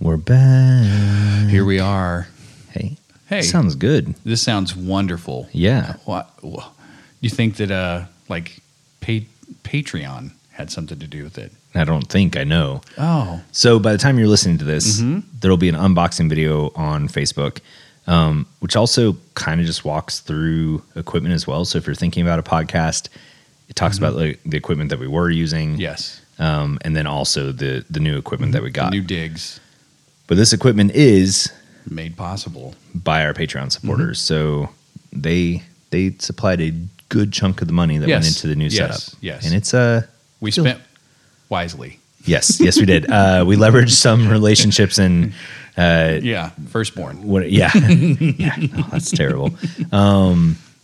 We're back. Here we are. Hey. Hey. Sounds good. This sounds wonderful. Yeah. What? wha- You think that uh like pa- Patreon had something to do with it? I don't think I know. Oh, So by the time you're listening to this, Mm-hmm. there'll be an unboxing video on Facebook, um, which also kind of just walks through equipment as well. So if you're thinking about a podcast, it talks about like the equipment that we were using, Mm-hmm. yes. um, and then also the the new equipment that we got. New digs but this equipment is made possible. by our Patreon supporters, so they they supplied a good chunk of the money that went into the new Yes. setup. Yes. and it's uh We Still- spent wisely. yes, yes we did. Uh, we leveraged some relationships and uh, Yeah, firstborn. what? Yeah, yeah. Oh, that's terrible.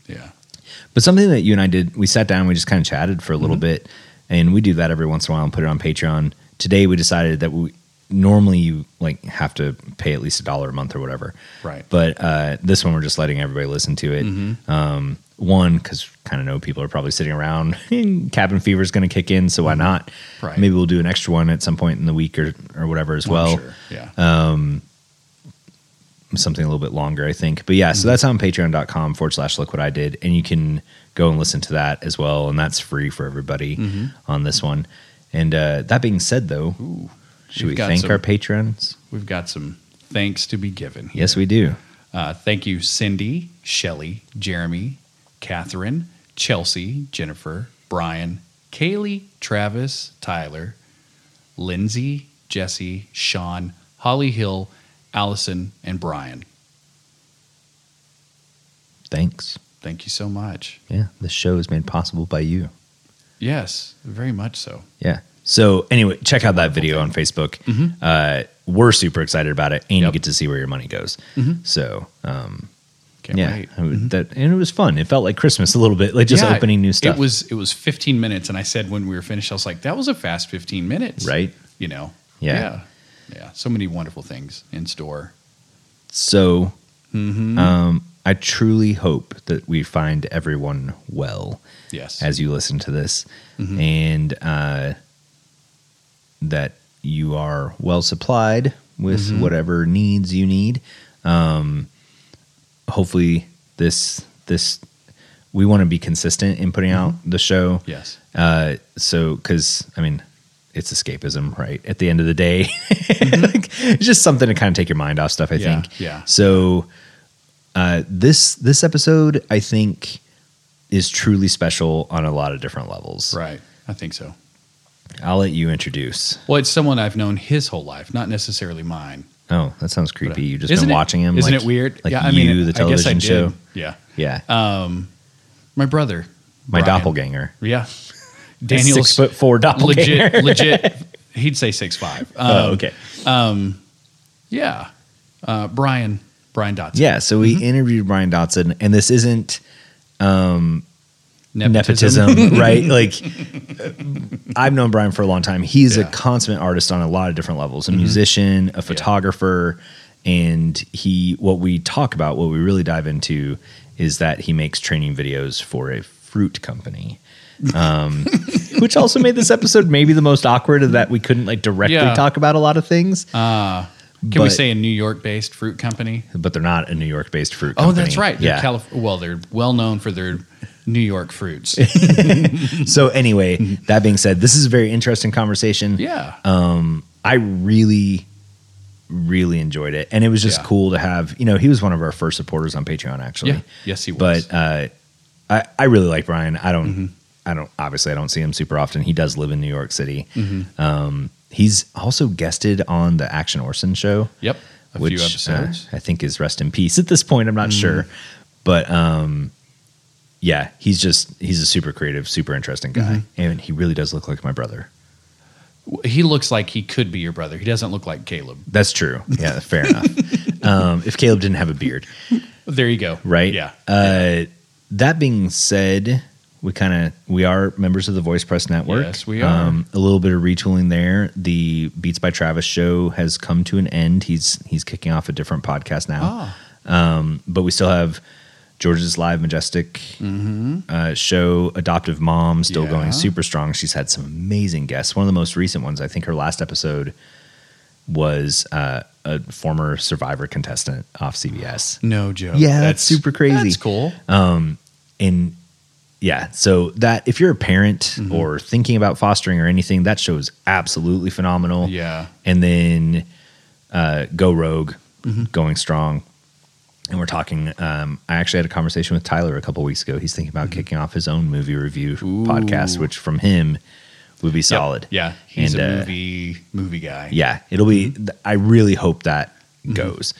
Yeah. But something that you and I did, we sat down, we just kind of chatted for a Mm-hmm. little bit, and we do that every once in a while and put it on Patreon. Today, we decided that we normally you like have to pay at least a dollar a month or whatever, Right. But uh, this one, we're just letting everybody listen to it. Mm-hmm. Um, one, because kind of know people are probably sitting around. Cabin fever is going to kick in, so why not? Mm-hmm. Right. Maybe we'll do an extra one at some point in the week or or whatever as well sure. Yeah. something a little bit longer, I think. But yeah, Mm-hmm. so that's on patreon.com forward slash look what I did. And you can go and listen to that as well. And that's free for everybody Mm-hmm. on this one. And uh, that being said, though, Ooh. Should We've we thank some- our patrons? We've got some thanks to be given. Here. Yes, we do. Uh, thank you, Cindy, Shelly, Jeremy, Catherine, Chelsea, Jennifer, Brian, Kaylee, Travis, Tyler, Lindsay, Jesse, Sean, Holly Hill, Allison, and Brian. Thanks. Thank you so much. Yeah, the show is made possible by you. Yes, very much so. Yeah. So anyway, check out that video on Facebook. Uh, we're super excited about it, and you Mm-hmm. Get to see where your money goes. So um, Can't yeah, would- that and it was fun. It felt like Christmas a little bit, like just Yeah, opening new stuff. It was it was 15 minutes, and I said when we were finished, I was like, "That was a fast 15 minutes." right. You know. Yeah. Yeah. Yeah. So many wonderful things in store. So, Mm-hmm. um, I truly hope that we find everyone well Yes. as you listen to this, Mm-hmm. and uh, that you are well supplied with Mm-hmm. whatever needs you need. Um, hopefully, this this we want to be consistent in putting out Mm-hmm. the show. yes. Uh, so, because I mean, it's escapism, right? At the end of the day, like, it's just something to kind of take your mind off stuff. I Mm-hmm. Yeah, think. yeah. So, uh, this this episode, I think, is truly special on a lot of different levels. Right. I think so. I'll let you introduce. Well, it's someone I've known his whole life, not necessarily mine. Oh, that sounds creepy. You just been it- watching him. Isn't like- it weird? Like yeah, I you, mean, the I guess I television did. show. Yeah. Yeah, Um, my brother, my Brian. doppelganger. Yeah. six Daniel's foot four doppelganger. legit, legit. He'd say six five. Um, oh, okay. Yeah. Uh, Brian, Brian Dotson. Yeah, so Mm-hmm. we interviewed Brian Dotson, and this isn't nepotism, right? Like, uh, I've known Brian for a long time. He's a Yeah. Mm-hmm. consummate artist on a lot of different levels a musician, a photographer, and he, what we talk about, what we really dive into is that he makes training videos for a fruit company. Um, which also made this episode maybe the most awkward of that we couldn't like directly Yeah. talk about a lot of things, Can we say a New York based fruit company? but they're not a New York based fruit company. Oh, that's right. They're Yeah. Calif- well, they're well known for their New York fruits. So anyway, that being said, this is a very interesting conversation. yeah. Um, I really, really enjoyed it, and it was just Yeah. cool to have. You know, he was one of our first supporters on Patreon, actually. Yeah. Yes, he was. But uh, I, I really like Brian. I don't, Mm-hmm. I don't. Obviously, I don't see him super often. He does live in New York City. Mm-hmm. Um, he's also guested on the Action Orson show. Yep. A which few episodes. Mm-hmm. uh, I think is rest in peace at this point. I'm not sure, but um, yeah, he's just he's a super creative, super interesting guy, Mm-hmm. and he really does look like my brother. he looks like he could be your brother. He doesn't look like Caleb. That's true. Yeah, fair enough. Um, if Caleb didn't have a beard, There you go. right? Yeah. Uh, that being said, we kind of we are members of the Voice Press Network. Yes, we are. Um, a little bit of retooling there. The Beats by Travis show has come to an end. He's he's kicking off a different podcast now. Ah. Um, but we still have George's live majestic uh, show, Adoptive Mom, still Mm-hmm. Yeah. going super strong. She's had some amazing guests. One of the most recent ones, I think, her last episode was uh, a former Survivor contestant off CBS. No joke. Yeah, that's super crazy. That's cool. Um, and yeah so that if you're a parent Mm-hmm. or thinking about fostering or anything that show is absolutely phenomenal Yeah. and then uh, go rogue Mm-hmm. going strong and we're talking um, i actually had a conversation with tyler a couple weeks ago he's thinking about kicking off his own movie review podcast Mm-hmm. Which from him would be Yep. solid Yeah. He's And, a uh, movie movie guy. yeah it'll be i really hope that Mm-hmm. goes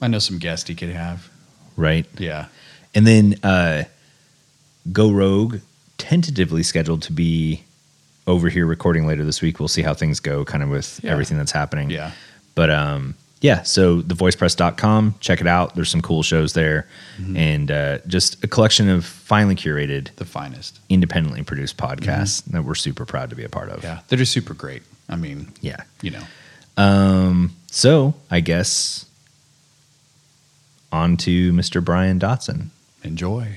I know some guests he could have. right Yeah. And then uh, Go Rogue, tentatively scheduled to be over here recording later this week. We'll see how things go, kind of with Yeah. everything that's happening. Yeah. But um, yeah, so thevoicepress.com, check it out. There's some cool shows there Mm-hmm. and uh, just a collection of finely curated, The finest. independently produced podcasts that we're super proud to be a part of. Mm-hmm. Yeah. They're just super great. I mean, Yeah. you know. Um, so I guess on to Mr. Brian Dotson. Enjoy.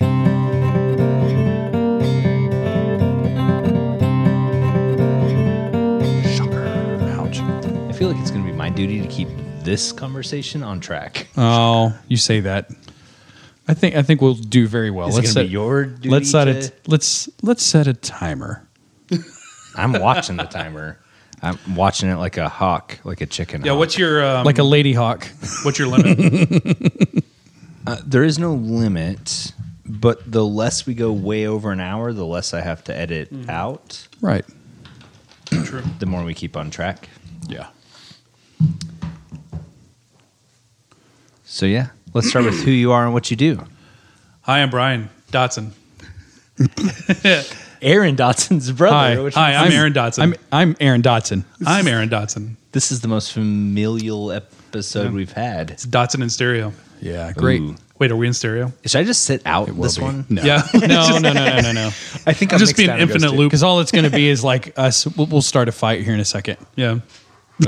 Like it's going to be my duty to keep this conversation on track. Oh, you say that. I think I think we'll do very well. Is it gonna be your duty let's set to- it. Let's let's set a timer. I'm watching the timer. I'm watching it like a hawk, like a chicken. Yeah, hawk. what's your um, Like a lady hawk. what's your limit? Uh, there is no limit, but the less we go way over an hour, the less I have to edit Mm-hmm. out. right. True. The more we keep on track. Yeah. So yeah, let's start with who you are and what you do. Hi, I'm Brian Dotson. Aaron Dotson's brother. Hi. which Hi, I'm Aaron Dotson. I'm I'm Aaron Dotson. I'm Aaron Dotson. this is the most familial episode we've had. It's Dotson in stereo. Yeah, great. Ooh. Wait, are we in stereo? Should I just sit out will this be. one? No. Yeah. no, no, no, no, no, no. I think I'll just be an infinite loop. Because all it's going to be is like us. We'll, we'll start a fight here in a second. Yeah.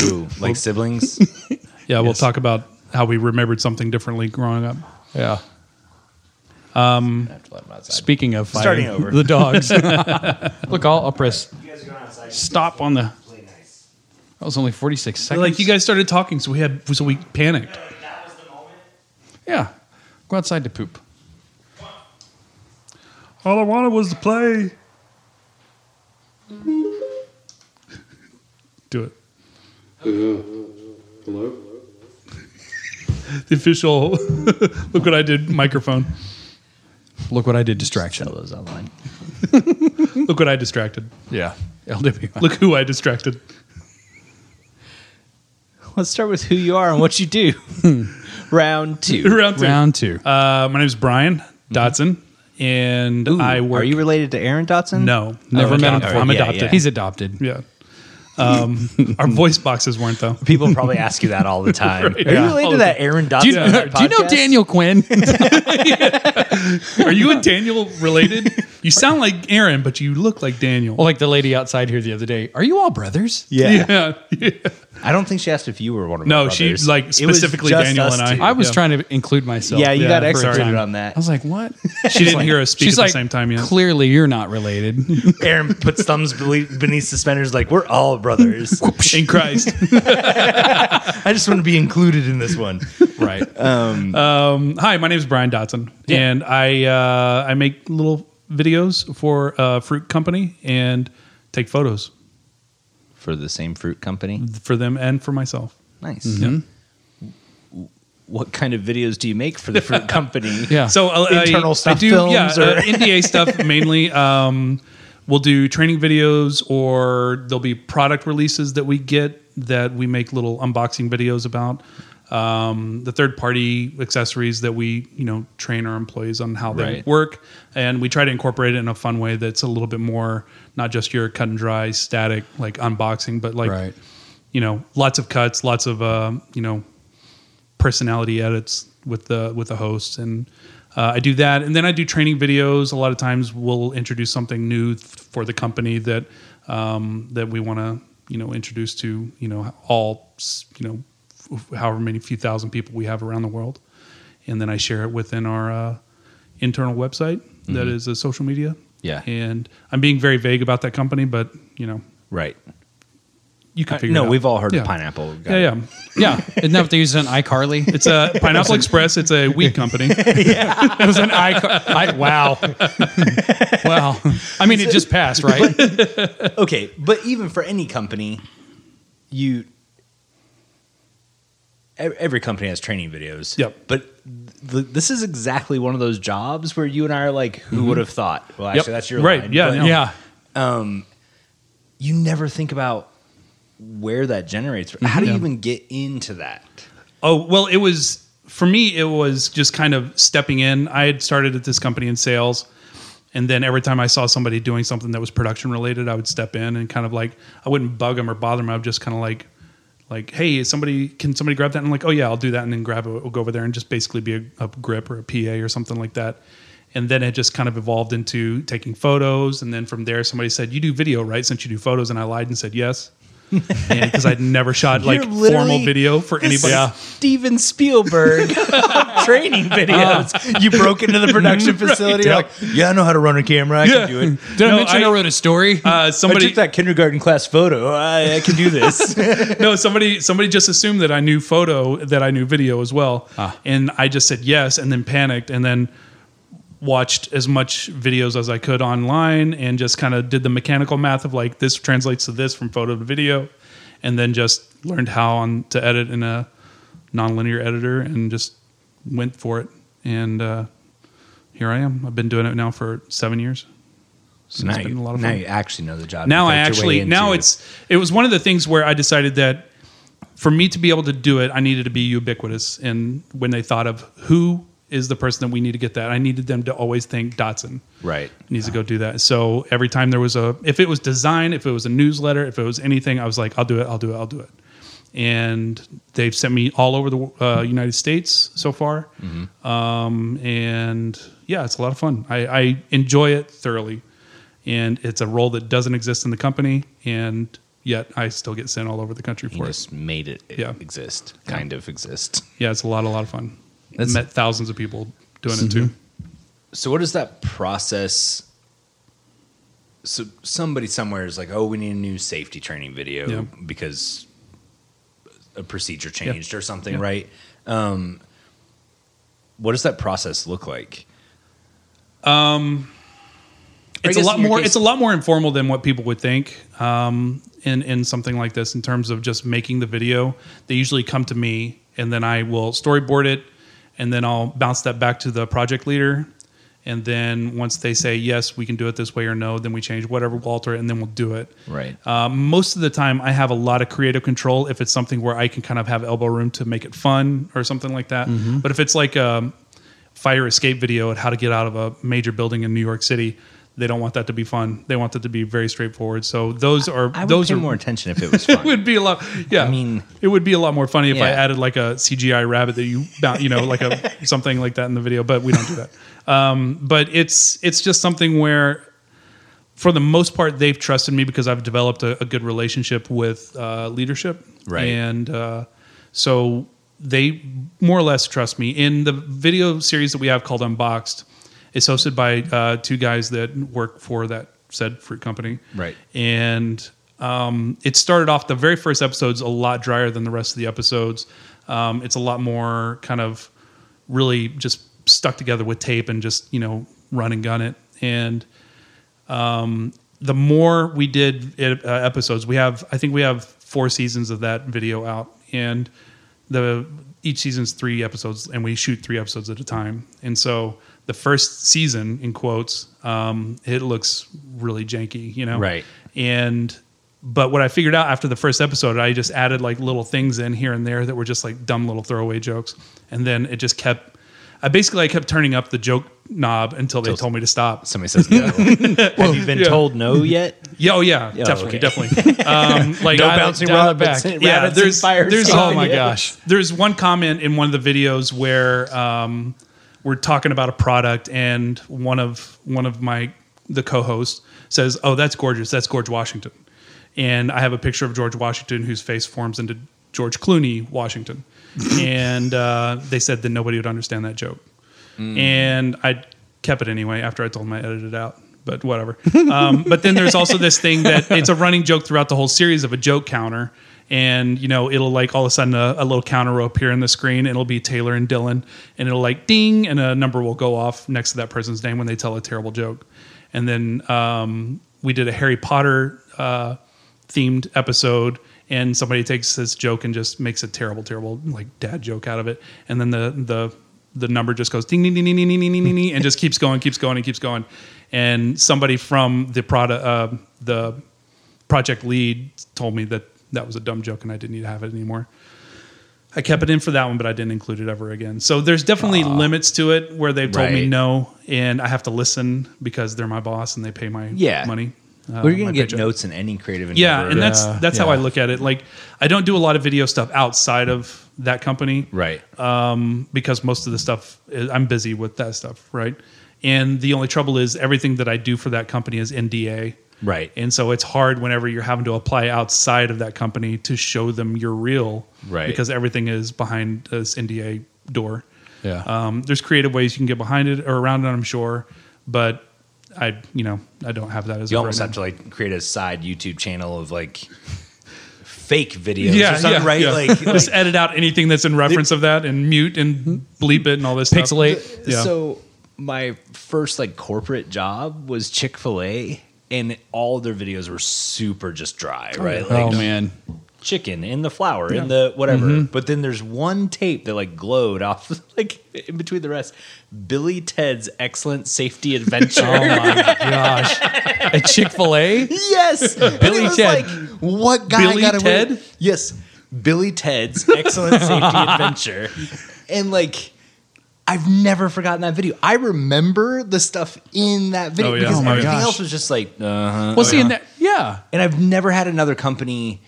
Ooh, like siblings. Yeah, we'll Yes. talk about how we remembered something differently growing up. Yeah. Um, I have to let him outside. Speaking of Starting fighting, over. the dogs. Look, I'll, I'll press stop on the. That was only forty six seconds. Like you guys started talking, so we had so we panicked. Yeah. Go outside to poop. All I wanted was to play. Do it. Uh-huh. Hello? The official look what I did microphone. Look what I did. Distraction. Sell those online. Look what I distracted. Yeah. LW. Look who I distracted. Let's start with who you are and what you do. Round two. Round two. Round two. Uh, my name is Brian Dotson, and Ooh, I work. Are you related to Aaron Dotson? No, Never I'm met him adopted. before. I'm Yeah, adopted. yeah. He's adopted. Yeah. Um, our voice boxes weren't though. People probably ask you that all the time. Right. Are you related All to that Aaron Dotson? Do you, do you know? Daniel Quinn? Are you and Daniel related? You sound like Aaron, but you look like Daniel. well, like the lady outside here the other day. Are you all brothers? Yeah. yeah. yeah. I don't think she asked if you were one of them. No, my she, brothers. like, It was specifically just Daniel us and I. two. I was Yeah. trying to include myself. Yeah, you Yeah, got for a executed time. on that. I was like, what? She didn't hear us speak She's at like, the same time yet. Clearly, you're not related. Aaron puts thumbs bele- beneath suspenders like, we're all brothers. In Christ. I just want to be included in this one. right. Um, hi, my name is Brian Dotson, and I uh, I make little videos for a fruit company and take photos For the same fruit company. for them and for myself. Nice. Yeah. What kind of videos do you make for the fruit company? Yeah. So uh, Internal I, stuff I do, films yeah, or- uh, NDA stuff mainly. Um, we'll do training videos, or there'll be product releases that we get that we make little unboxing videos about. Um, the third party accessories that we you know train our employees on how they Right. work, and we try to incorporate it in a fun way that's a little bit more not just your cut and dry static like unboxing, but like right. you know lots of cuts, lots of uh, you know personality edits with the with the hosts and uh, I do that and then I do training videos a lot of times we'll introduce something new th- for the company that um, that we want to you know introduce to you know all you know however many few thousand people we have around the world and then I share it within our uh, internal website that mm-hmm. is a social media Yeah. and I'm being very vague about that company but you know Right. you can figure. no, it out. we've all heard Yeah. of pineapple. Got Yeah, it. yeah. Yeah, isn't that what they use on iCarly? It's a Pineapple Express. It's a weed company. It was an iCar. I, wow, wow. I mean, it just passed, right? Okay, but even for any company, you ev- every company has training videos. Yep. But th- this is exactly one of those jobs where you and I are like, who mm-hmm. would have thought? Well, actually, Yep. that's your Right, line, yeah, no. Yeah. Um, you never think about where that generates. From. How do you Yeah. even get into that? Oh well, it was for me. It was just kind of stepping in. I had started at this company in sales, and then every time I saw somebody doing something that was production related, I would step in and kind of like I wouldn't bug them or bother them. I would just kind of like, like, hey, is somebody can somebody grab that? And I'm like, oh yeah, I'll do that, and then grab it. We'll go over there and just basically be a, a grip or a PA or something like that. And then it just kind of evolved into taking photos, and then from there, somebody said, "You do video, right?" Since you do photos, and I lied and said yes, because I'd never shot like You're literally formal video for This anybody. is Steven Spielberg training videos. you broke into the production facility. You're like, yeah, I know how to run a camera. I Yeah. can do it. Did I No, mention I, I- wrote a story? Uh, I somebody took that kindergarten class photo. I, I can do this. no somebody somebody just assumed that I knew photo that I knew video as well, and I just said yes, and then panicked, and then watched as much videos as I could online, and just kind of did the mechanical math of like this translates to this from photo to video, and then just learned how on to edit in a nonlinear editor, and just went for it, and uh, here I am. I've been doing it now for seven years. So now, It's been you, a lot of now fun. you actually know the job. now I faked your way actually now it's it was one of the things where I decided that for me to be able to do it, I needed to be ubiquitous. And when they thought of who is the person that we need to get that, I needed them to always think Dotson right. needs to go do that. So every time there was a, if it was design, if it was a newsletter, if it was anything, I was like, I'll do it, I'll do it, I'll do it. And they've sent me all over the uh, United States so far. Um, and yeah, it's a lot of fun. I, I enjoy it thoroughly. And it's a role that doesn't exist in the company. And yet I still get sent all over the country for it. just made it, Yeah. exist, kind of exist. Yeah, it's a lot, a lot of fun. That's- Met thousands of people doing it too. So, what is that process? So, somebody somewhere is like, "Oh, we need a new safety training video Yeah. because a procedure changed or something," Yeah. right? Um, what does that process look like? it's a lot more case- it's a lot more informal than what people would think um, in in something like this in terms of just making the video they usually come to me and then i will storyboard it and then i'll bounce that back to the project leader and then once they say yes we can do it this way or no then we change whatever we'll alter it and then we'll do it Right. um, most of the time i have a lot of creative control if it's something where i can kind of have elbow room to make it fun or something like that Mm-hmm. but if it's like a fire escape video at how to get out of a major building in new york city they don't want that to be fun. They want it to be very straightforward. So those are I would those pay are more attention if it was it fun. would be a lot yeah. I mean- it would be a lot more funny if i added like a cgi rabbit that you you know like a something like that in the video but we don't do that. Um, but it's it's just something where for the most part they've trusted me because i've developed a, a good relationship with uh, leadership. Right. and uh, so they more or less trust me. In the video series that we have called unboxed it's hosted by uh, two guys that work for that said fruit company. Right. and um, it started off the very first episode's a lot drier than the rest of the episodes. Um, it's a lot more kind of really just stuck together with tape and just you know run and gun it. And um, the more we did it, uh, episodes we have i think we have four seasons of that video out. And the each season's three episodes and we shoot three episodes at a time. And so the first season in quotes um, it looks really janky you know Right. and but what i figured out after the first episode i just added like little things in here and there that were just like dumb little throwaway jokes and then it just kept i basically i kept turning up the joke knob until they Till- told me to stop Somebody says no. Have you been yeah. told no yet? yeah oh yeah Yeah, definitely okay. definitely um, like No I- bouncing down the rabbits, back. yeah, there's there's Oh my videos. gosh. there's one comment in one of the videos where um, we're talking about a product, and one of one of my the co-hosts says, "Oh, that's gorgeous. That's George Washington," and I have a picture of George Washington whose face forms into George Clooney Washington, and uh, they said that nobody would understand that joke, and I kept it anyway after I told them I edited it out. but whatever. Um, but then there's also this thing that it's a running joke throughout the whole series of a joke counter and you know it'll like all of a sudden a, a little counter will appear in the screen it'll be taylor and dylan and it'll like ding and a number will go off next to that person's name when they tell a terrible joke. And then um, we did a harry potter uh, themed episode and somebody takes this joke and just makes a terrible terrible like dad joke out of it. And then the the the number just goes ding ding ding ding ding ding ding, ding, ding and just keeps going keeps going and keeps going. And somebody from the product uh, the project lead told me that that was a dumb joke and I didn't need to have it anymore. I kept it in for that one, but I didn't include it ever again. So there's definitely limits to it where they've told me Right. no, and I have to listen because they're my boss and they pay my Yeah. money. uh, my gonna get paycheck. notes in any creative endeavor. Yeah, and that's Yeah, that's how yeah. I look at it. Like I don't do a lot of video stuff outside of that company right. um, because most of the stuff is, I'm busy with that stuff, right? And the only trouble is everything that I do for that company is NDA. Right. And so it's hard whenever you're having to apply outside of that company to show them you're real. Right. Because everything is behind this NDA door. Yeah. Um, there's creative ways you can get behind it or around it, I'm sure. But I, you know, I don't have that as You of almost right have now. to like create a side YouTube channel of like fake videos yeah, or something, yeah, right? yeah. Like, just like edit out anything that's in reference of that and mute and bleep it and all this stuff. Pixelate. Yeah. So my first like corporate job was Chick Fil A, and all their videos were super just dry, right? Oh Like man. chicken in the flour Yeah. in the whatever. Mm-hmm. But then there's one tape that like glowed off like in between the rest. Billy Ted's Excellent Safety Adventure. Oh my gosh. A Chick Fil A. Yes, Billy. Ted. Like, what guy Billy got away? Ted? Yes, Billy Ted's Excellent Safety Adventure, and like. I've never forgotten that video. I remember the stuff in that video Oh, yeah. because Oh, my everything gosh. else was just like, uh-huh. Well, see, in that, yeah. and I've never had another company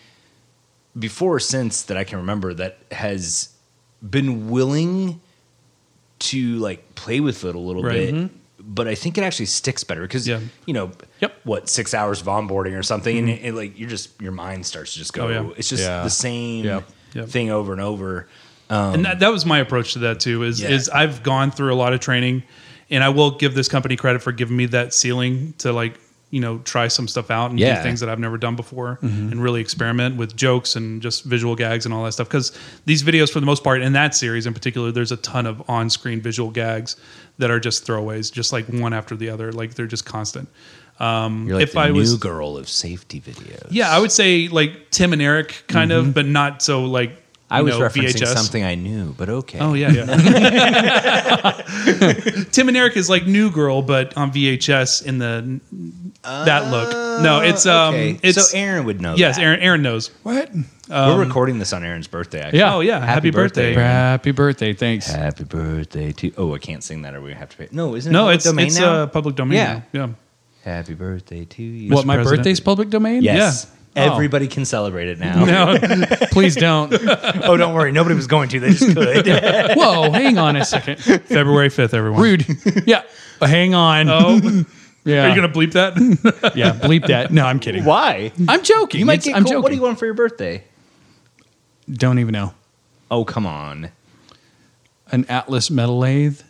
before or since that I can remember that has been willing to like play with it a little Right. bit. But I think it actually sticks better because Yeah. you know, Yep. what six hours of onboarding or something, and it, it, like you're just your mind starts to just go. Oh, yeah. It's just Yeah. the same Yep. Yep. thing over and over. Um, and that, that was my approach to that too is Yeah. is i've gone through a lot of training and i will give this company credit for giving me that ceiling to like you know try some stuff out and Yeah. do things that i've never done before mm-hmm. and really experiment with jokes and just visual gags and all that stuff because these videos for the most part in that series in particular there's a ton of on-screen visual gags that are just throwaways just like one after the other like they're just constant um, You're like if the I new was, girl of safety videos. yeah, I would say like Tim and Eric, kind of, mm-hmm. but not so like. You I was know, referencing VHS. something I knew, but okay. Oh yeah, yeah. Tim and Eric is like New Girl, but on VHS in the that look. No, it's um, Okay. it's so Aaron would know. yes, that. Aaron. Aaron knows. What? We're recording this on Aaron's birthday. Actually. Yeah. Oh yeah, happy, Happy birthday. birthday. Happy birthday. Thanks. Happy birthday to. Oh, I can't sing that, or we have to pay. No, isn't it? No, public it's domain it's now? uh, public domain. Yeah. now. yeah. Happy birthday to you. What, my President. birthday's public domain? Yes. Oh. Oh. Everybody can celebrate it now. No, Please don't. oh, don't worry. Nobody was going to. They just could. Whoa, hang on a second. February fifth, everyone. Rude. Yeah. Uh, hang on. Oh, yeah. are you gonna bleep that? yeah, bleep that. No, I'm kidding. Why? I'm joking. You might It's- get I'm cool. joking. What do you want for your birthday? Don't even know. Oh, come on. An Atlas metal lathe.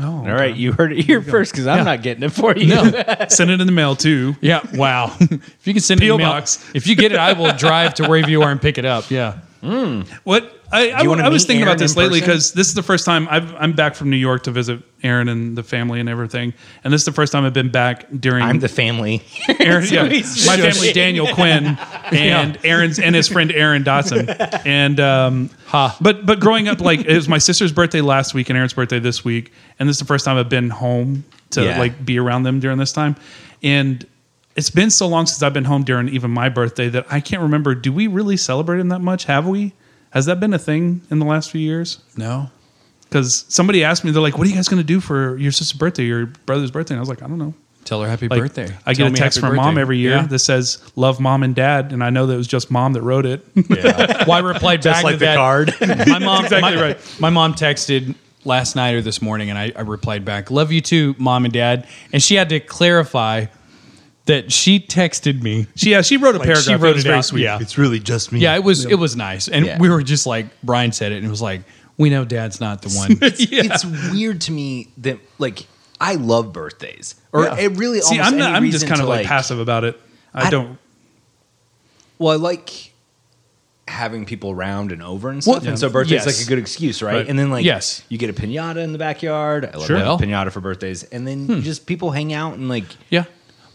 Oh, All right, you heard it here first because I'm Yeah. not getting it for you. No. Send it in the mail too. Yeah. Wow. if you can send it in P.O. the mail- box. If you get it, I will drive to wherever you are and pick it up. Yeah. Hmm. What I, I, I was thinking Aaron about this lately because this is the first time I've, I'm back from New York to visit Aaron and the family and everything, and this is the first time I've been back during. I'm the family. Aaron, So yeah, my just- family, Daniel Quinn, and Aaron's and his friend Aaron Dotson, and um, Ha. but but growing up, like it was my sister's birthday last week and Aaron's birthday this week, and this is the first time I've been home to Yeah. like be around them during this time, and it's been so long since I've been home during even my birthday that I can't remember. Do we really celebrate them that much? Have we? Has that been a thing in the last few years? No. Because somebody asked me, they're like, "What are you guys going to do for your sister's birthday, your brother's birthday?" And I was like, "I don't know." Tell her happy Like, birthday. I Tell get a me text happy from mom every year Yeah. that says "Love mom and dad," and I know that it was just mom that wrote it. Well, I replied back like to the that. card. My mom, Exactly my, right. My mom texted last night or this morning, and I, I replied back, "Love you too, mom and dad." And she had to clarify that she texted me. she yeah, she wrote a Like, paragraph. she wrote it was it very out, sweet. yeah. It's really just me. Yeah, it was it was nice, and Yeah. we were just like Brian said it, and it was like we know Dad's not the one. It's weird to me that like I love birthdays, or Yeah. it really. See, almost I'm not, any I'm just reason kind to, of like, passive about it. I, I- don't. Well, I like having people around and over and Well, stuff, and so birthdays yes. like a good excuse, right? Right. And then like Yes. you get a pinata in the backyard. I love Sure. having a pinata for birthdays, and then hmm. just people hang out and like Yeah.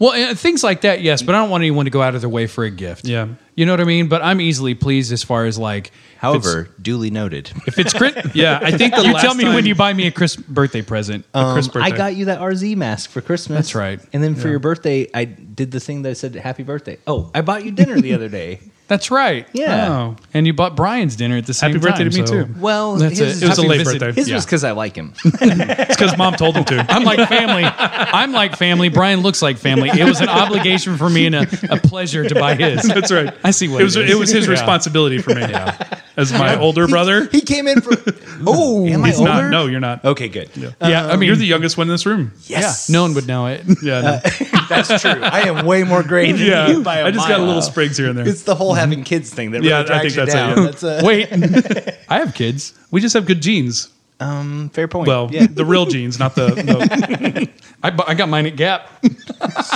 Well, and things like that, yes, but I don't want anyone to go out of their way for a gift. Yeah. You know what I mean? But I'm easily pleased as far as like, However, duly noted. if it's, if Chris, Yeah, I think the you last tell me time, when you buy me a Chris birthday present. Um, Chris birthday. I got you that RZ mask for Christmas. That's right. And then for your birthday, I did the thing that said "Happy Birthday." Oh, I bought you dinner the other day. That's right. Yeah. Oh, And you bought Brian's dinner at the same time. Happy time. birthday to me so- too. Well, That's his, a- it was a happy late visit. birthday. his Yeah. was because I like him. It's because mom told him to. I'm like family. I'm like family. Brian looks like family. It was an obligation for me and a, a pleasure to buy his. That's right. I see what it was. it is. It was his Yeah. responsibility for me now. as my older brother. He came in for. Oh, am I He's older? not. No, you're not. Okay, good. Yeah, I mean, you're the youngest one in this room. Yes, yeah, no one would know it. Yeah, no. That's true. I am way more gray than yeah. you by a I just got a mile. little sprigs here and there. It's the whole having kids thing that Yeah, really I think you that's it, down. yeah. That's a Wait, I have kids. we just have good genes. um, fair point. Well, yeah. the real genes, not the. the I, bu- I got mine at Gap.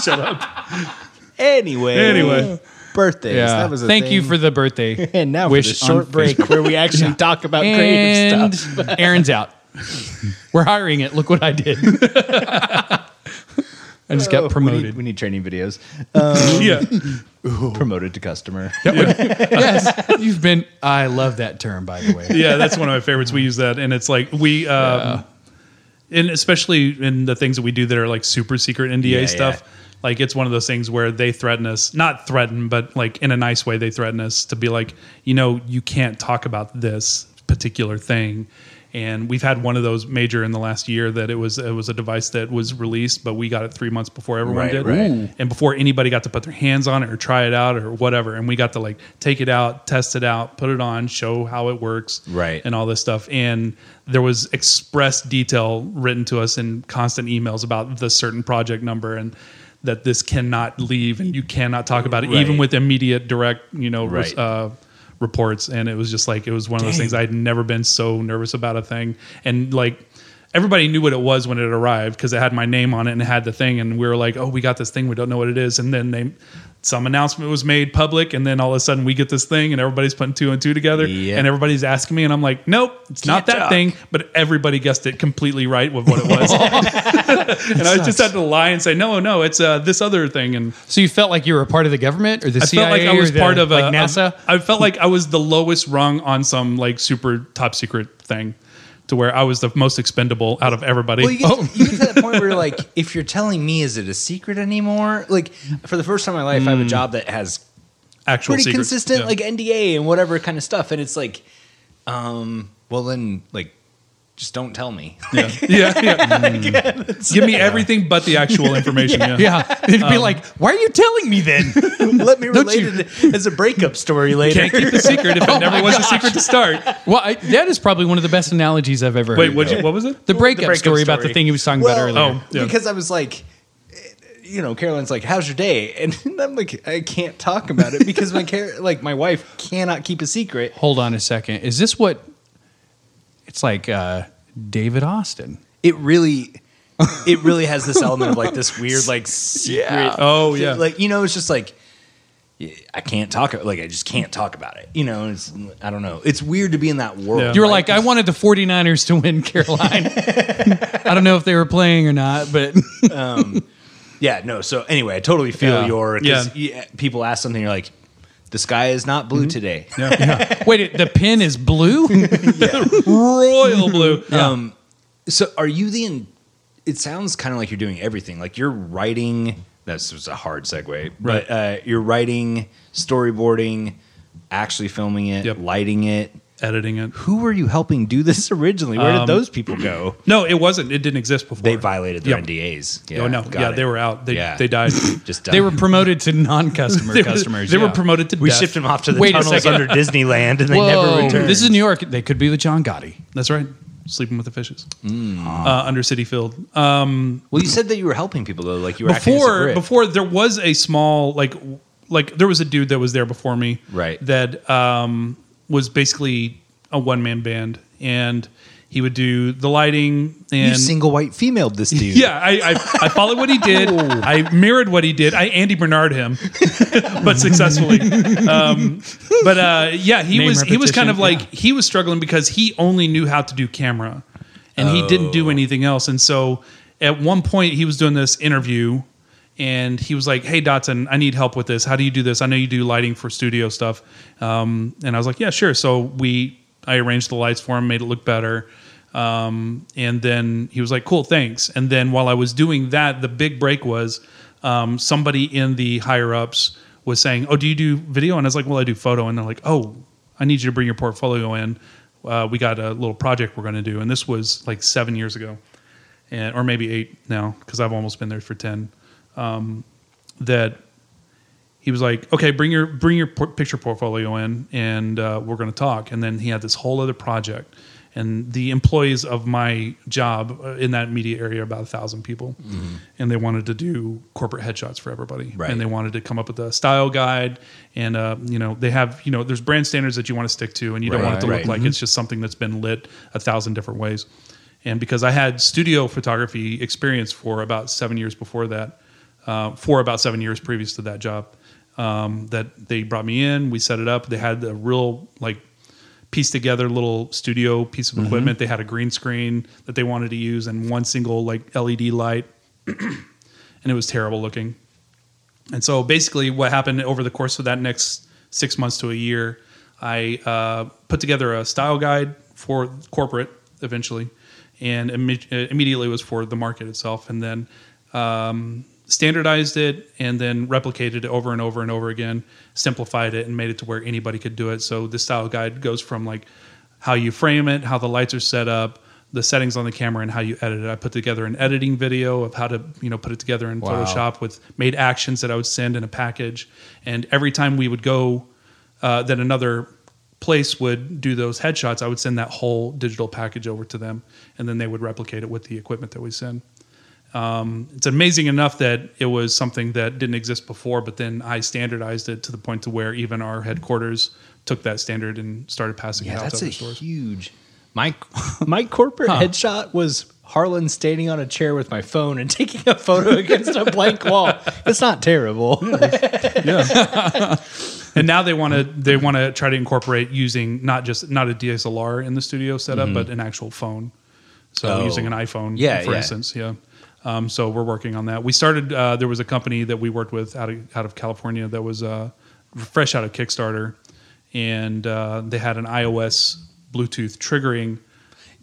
shut up. Anyway, Anyway. birthdays. Yeah. That was a Thank you thing. for the birthday. And now wish for the short on break where we actually talk about creative and stuff. Aaron's out. We're hiring it. Look what I did. I just got Oh, promoted. We need, we need training videos. Yeah, Promoted to customer. yes, you've been. I love that term, by the way. yeah, that's one of my favorites. We use that, and it's like we, um, and especially in the things that we do that are like super secret NDA Yeah, stuff. yeah. Like it's one of those things where they threaten us, not threaten, but like in a nice way, they threaten us to be like, you know, you can't talk about this particular thing. And we've had one of those major in the last year that it was it was a device that was released, but we got it three months before everyone Right, did, right. And before anybody got to put their hands on it or try it out or whatever. And we got to like take it out, test it out, put it on, show how it works, Right. and all this stuff. And there was express detail written to us in constant emails about the certain project number and that this cannot leave and you cannot talk about it, even with immediate direct, you know, res- Right. uh, reports. And it was just like it was one of those Dang. things I'd never been so nervous about a thing. And like everybody knew what it was when it arrived because it had my name on it and it had the thing. And we were like, oh, we got this thing. We don't know what it is. And then they some announcement was made public, and then all of a sudden we get this thing, and everybody's putting two and two together, Yeah. and everybody's asking me, and I'm like, nope, it's not Can't that talk. thing. But everybody guessed it completely right with what it was, and I just had to lie and say, no, no, it's uh, this other thing, and So you felt like you were a part of the government or the I CIA felt like I was or the- part of a, like NASA. a- I felt like I was the lowest rung on some like super top secret thing, to where I was the most expendable out of everybody. Well, you get, you get to that point where you're like, if you're telling me, is it a secret anymore? Like, for the first time in my life, I have a job that has Actual pretty secrets. consistent, Yeah. like NDA and whatever kind of stuff, and it's like, um, well then, like, just don't tell me. yeah, yeah, yeah. Give me everything but the actual information. Yeah, yeah, it'd Um, be like, why are you telling me then? Let me Don't relate you- it as a breakup story later. Can't keep a secret if it never was a secret to start. well, I, that is probably one of the best analogies I've ever Wait, heard. what? What was it? the breakup, breakup story, about the thing he was talking about earlier. Oh, yeah. because I was like, you know, Caroline's like, "How's your day?" And I'm like, I can't talk about it because my Car- like my wife cannot keep a secret. Hold on a second. Is this what? It's like uh, David Austin. It really, it really has this element of like this weird like secret. Yeah. Oh, yeah. like you know, it's just like. I can't talk like I just can't talk about it. You know, it's I don't know. It's weird to be in that world. Yeah. You were right? like, I wanted the 49ers to win Caroline. I don't know if they were playing or not, but Yeah, no. So anyway, I totally feel Yeah. your because Yeah. people ask something, you're like, the sky is not blue today. wait, the pin is blue? Royal blue. Um, so are you the? In, it sounds kind of like you're doing everything. Like you're writing. This was a hard segue, but uh, you're writing, storyboarding, actually filming it, Yep. lighting it. Editing it. Who were you helping do this originally? Where did Um, those people go? No, it wasn't. It didn't exist before. They violated their Yep. NDAs. Yeah, oh no, yeah, it. they were out. They Yeah. they died. just done. they were promoted to non-customer they were, customers. They were promoted to We death. shipped them off to the Wait tunnels under Disneyland, and they Whoa, never returned. this is New York. They could be the John Gotti. That's right. Sleeping with the fishes Mm. uh, under Citi Field. Um, well, you said that you were helping people though, like you were acting as a before before there was a small like like there was a dude that was there before me Right. that um, was basically a one man band and he would do the lighting and you single white female this dude. yeah, I, I, I followed what he did. I mirrored what he did. I Andy Bernard him, but successfully. Um, but uh, yeah, he Name was he was kind of repetition, like he was struggling because he only knew how to do camera, and he didn't Oh. do anything else. And so at one point he was doing this interview, and he was like, "Hey Dotson, I need help with this. How do you do this? I know you do lighting for studio stuff." Um, and I was like, "Yeah, sure." So we I arranged the lights for him, made it look better. Um, and then he was like, "Cool, thanks." And then while I was doing that, the big break was um, somebody in the higher ups was saying, "Oh, do you do video?" And I was like, "Well, I do photo." And they're like, "Oh, I need you to bring your portfolio in. Uh, we got a little project we're going to do." And this was like seven years ago, and or maybe eight now because I've almost been there for ten. Um, that he was like, "Okay, bring your bring your por- picture portfolio in, and uh, we're going to talk." And then he had this whole other project, and the employees of my job uh, in that media area are about a thousand people, and they wanted to do corporate headshots for everybody, Right. and they wanted to come up with a style guide, and uh, you know they have you know there's brand standards that you want to stick to, and you don't want it to Right, look like it's just something that's been lit a thousand different ways. And because I had studio photography experience for about seven years before that, uh, for about seven years previous to that job, um, that they brought me in, we set it up. They had a real like pieced together little studio piece of equipment. They had a green screen that they wanted to use and one single like LED light, and it was terrible looking. And so basically, what happened over the course of that next six months to a year, I uh, put together a style guide for corporate eventually, and imme- uh, immediately was for the market itself, and then um, standardized it, and then replicated it over and over and over again, simplified it, and made it to where anybody could do it. So the style guide goes from like how you frame it, how the lights are set up, the settings on the camera, and how you edit it. I put together an editing video of how to you know put it together in Wow. Photoshop with made actions that I would send in a package. And every time we would go, uh, that another place would do those headshots, I would send that whole digital package over to them, and then they would replicate it with the equipment that we send. Um, it's amazing enough that it was something that didn't exist before, but then I standardized it to the point to where even our headquarters took that standard and started passing Yeah, it out that's to a other stores. huge. My my corporate headshot was Harlan standing on a chair with my phone and taking a photo against a blank wall. It's not terrible. yeah. and now they want to they want to try to incorporate using not just not a DSLR in the studio setup, but an actual phone. So Mm-hmm. Oh. using an iPhone, Yeah, for yeah. instance, yeah. Um, so we're working on that. We started. Uh, there was a company that we worked with out of out of California that was uh, fresh out of Kickstarter, and uh, they had an iOS Bluetooth triggering.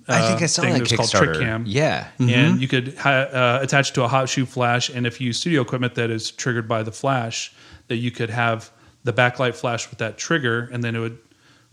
I think uh, I saw thing that was called Kickstarter. TrickCam. Yeah. and you could ha- uh, attach it to a hot shoe flash, and if you use studio equipment that is triggered by the flash, that you could have the backlight flash with that trigger, and then it would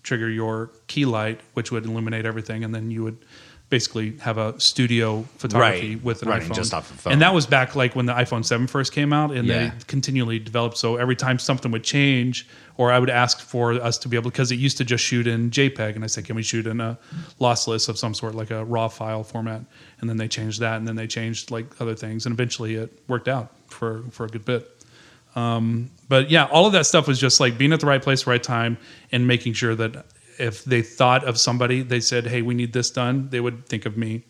trigger your key light, which would illuminate everything, and then you would basically have a studio photography Right. with an iPhone. just off a phone. And that was back like when the iPhone 7 first came out, and Yeah. they continually developed. So every time something would change, or I would ask for us to be able, because it used to just shoot in JPEG, and I said, can we shoot in a lossless of some sort, like a RAW file format? And then they changed that, and then they changed like other things, and eventually it worked out for for a good bit. Um, but yeah, all of that stuff was just like being at the right place, right time, and making sure that if they thought of somebody, they said, "Hey, we need this done," they would think of me,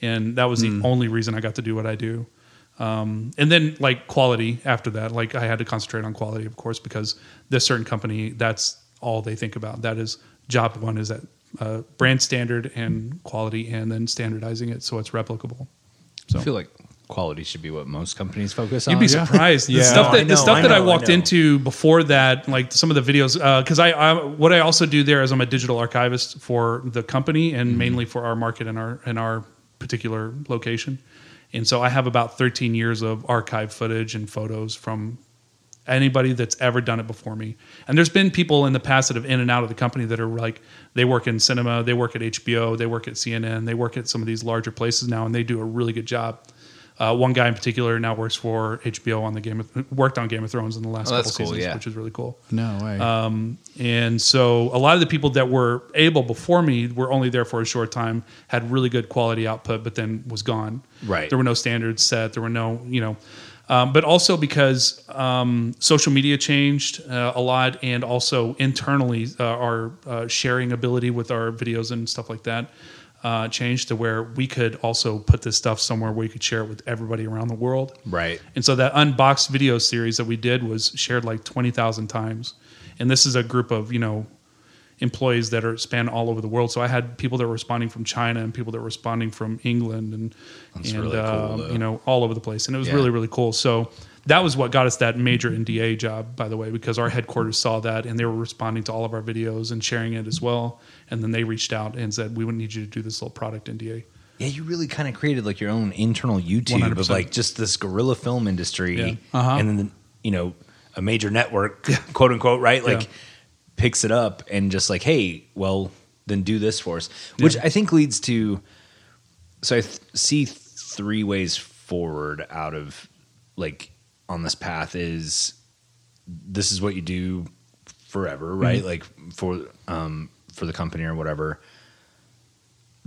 and that was the only reason I got to do what I do. Um, and then like quality after that, like I had to concentrate on quality, of course, because this certain company, that's all they think about. That is job one is that uh, brand standard and quality, and then standardizing it so it's replicable. So I feel like quality should be what most companies focus on. You'd be surprised. The Yeah. stuff No, that I the know, stuff I that I know, I walked know. into before that, like some of the videos, uh, because I, I what I also do there is I'm a digital archivist for the company and mm-hmm. mainly for our market and our and our particular location, and so I have about 13 years of archive footage and photos from anybody that's ever done it before me. And there's been people in the past that have in and out of the company that are like they work in cinema, they work at HBO, they work at CNN, they work at some of these larger places now, and they do a really good job. Uh, one guy in particular now works for HBO on the Game of worked on Game of Thrones in the last Oh, couple cool, seasons, yeah. which is really cool. No way. Um, and so a lot of the people that were able before me were only there for a short time, had really good quality output, but then was gone. Right. There were no standards set. There were no, you know, um, but also because um, social media changed uh, a lot, and also internally uh, our uh, sharing ability with our videos and stuff like that. Uh, changed to where we could also put this stuff somewhere where you could share it with everybody around the world. Right. And so that unboxed video series that we did was shared like 20,000 times. And this is a group of, you know, employees that are span all over the world. So I had people that were responding from China and people that were responding from England and, That's and really uh, though. you know, all over the place. And it was Yeah. really, really cool. So that was what got us that major NDA job, by the way, because our headquarters saw that and they were responding to all of our videos and sharing it as well. And then they reached out and said, we would need you to do this little product NDA. Yeah, you really kind of created like your own internal YouTube of 100%. like just this guerrilla film industry, Yeah. Uh-huh. and then you know a major network, quote unquote, right? Like Yeah. picks it up and just like, hey, well, then do this for us, which Yeah. I think leads to. So I th- see three ways forward out of like on this path is this is what you do forever, Mm-hmm. right? Like for um for the company or whatever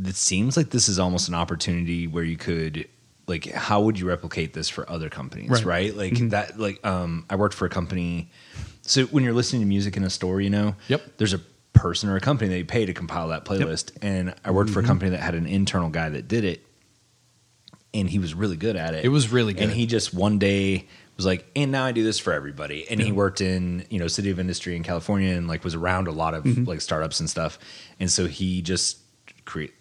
it seems like this is almost an opportunity where you could like how would you replicate this for other companies right, Right. Mm-hmm. like that like um i worked for a company so when you're listening to music in a store you know Yep. there's a person or a company that you pay to compile that playlist and i worked for Mm-hmm. a company that had an internal guy that did it and he was really good at it It was really good. and he just one day was like and now i do this for everybody and he worked in you know city of industry in california and like was around a lot of Mm-hmm. like startups and stuff and so he just create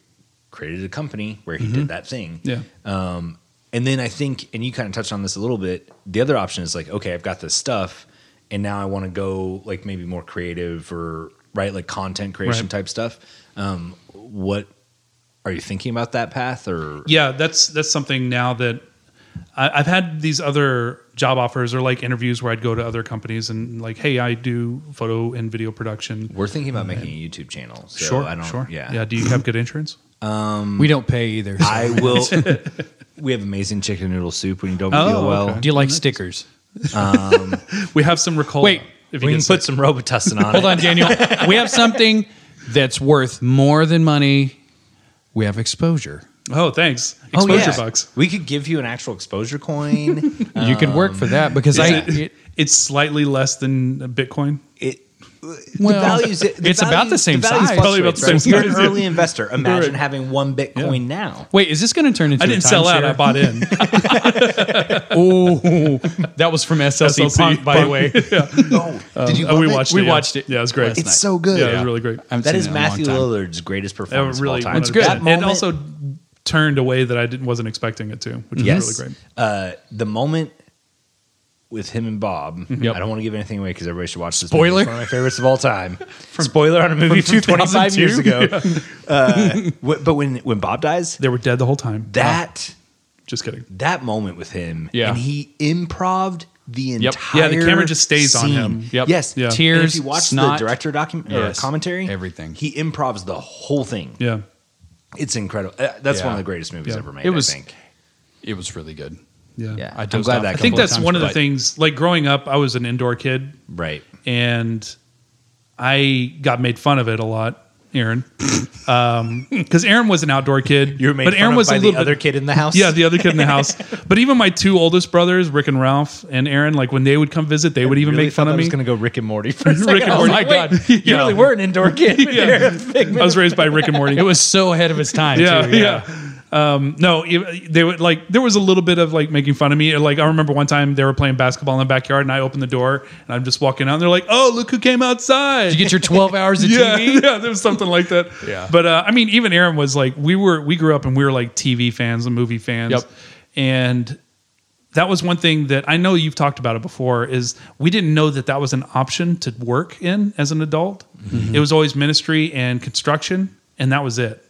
created a company where he Mm-hmm. did that thing Yeah. um, and then I think, and you kind of touched on this a little bit. The other option is like, okay, I've got this stuff, and now I want to go like maybe more creative or right, like content creation Right. type stuff. Um, what are you thinking about that path or? yeah that's that's something now that I, i've had these other job offers or like interviews where i'd go to other companies and like hey i do photo and video production We're thinking about making a YouTube channel. So sure I don't, sure Yeah. yeah do you have good insurance um, we don't pay either. so- I will. we have amazing chicken noodle soup when you don't Oh, feel well. okay. Do you like stickers? Um, we have some Ricola. Wait, if you We get can sick. put some Robitussin on Hold it. on, Daniel. we have something that's worth more than money. We have exposure. Oh thanks Oh, exposure yeah. bucks We could give you an actual exposure coin. you could work for that because I. It- it- it's slightly less than bitcoin it Well, the values the it's about the same values size. Probably about the fluctuates, same right? You're an size, yeah. early investor. Imagine Right. having one Bitcoin now. wait, is this going to turn into? I didn't sell out i bought in Oh, that was from SLC, SLC Punk, by the way. Oh, did you? Oh, we it? watched We it yeah. watched it yeah it was great It's night. so good. yeah, it was really great I haven't That seen is it in a long Matthew time. Lillard's greatest It performance really of all time. It's good. That and also turned a way that i didn't wasn't expecting it to which yes, was really great Uh, the moment with him and Bob. Yep. I don't want to give anything away because everybody should watch this. Spoiler? movie. It's one of my favorites of all time. Spoiler on a movie from, 25 years 2002. ago. uh, wh- but when when Bob dies, they were dead the whole time that just kidding that moment with him, Yeah. and he improved the Yep. entire. Yeah, the camera just stays on him. Yep. Yes. Yeah. And Tears, if you watch snot. the director document Yes. or commentary, Everything. he improvs the whole thing. yeah It's incredible. Uh, that's Yeah. one of the greatest movies Yeah. ever made. It was- I think. It was really good. yeah Yeah, I I'm dozed glad off that. a I think couple that's times, one of the but- things. Like growing up, I was an indoor kid, right. and I got made fun of it a lot. Aaron, um, because Aaron was an outdoor kid, You were made but fun Aaron of was by a the little other bit, kid in the house. Yeah, the other kid in the house. But even my two oldest brothers, Rick and Ralph, and Aaron, like when they would come visit, they would even Really make fun thought of I me. was going to go Rick and Morty for a Rick second. and Morty. like, Oh my wait, God. you Yeah. really were an indoor kid. Yeah. I was raised by Rick and Morty. It was so ahead of its time. yeah, too, yeah. Um, no, it- they would like there was a little bit of like making fun of me. Like I remember one time they were playing basketball in the backyard, and I opened the door, and I'm just walking out, and they're like, "Oh, look who came outside!" Did you get your 12 hours of yeah, TV? yeah, there was something like that. Yeah. but uh, I mean, even Aaron was like, we were we grew up and we were like TV fans and movie fans, Yep. and that was one thing that I know you've talked about it before is we didn't know that that was an option to work in as an adult. Mm-hmm. It was always ministry and construction and that was it.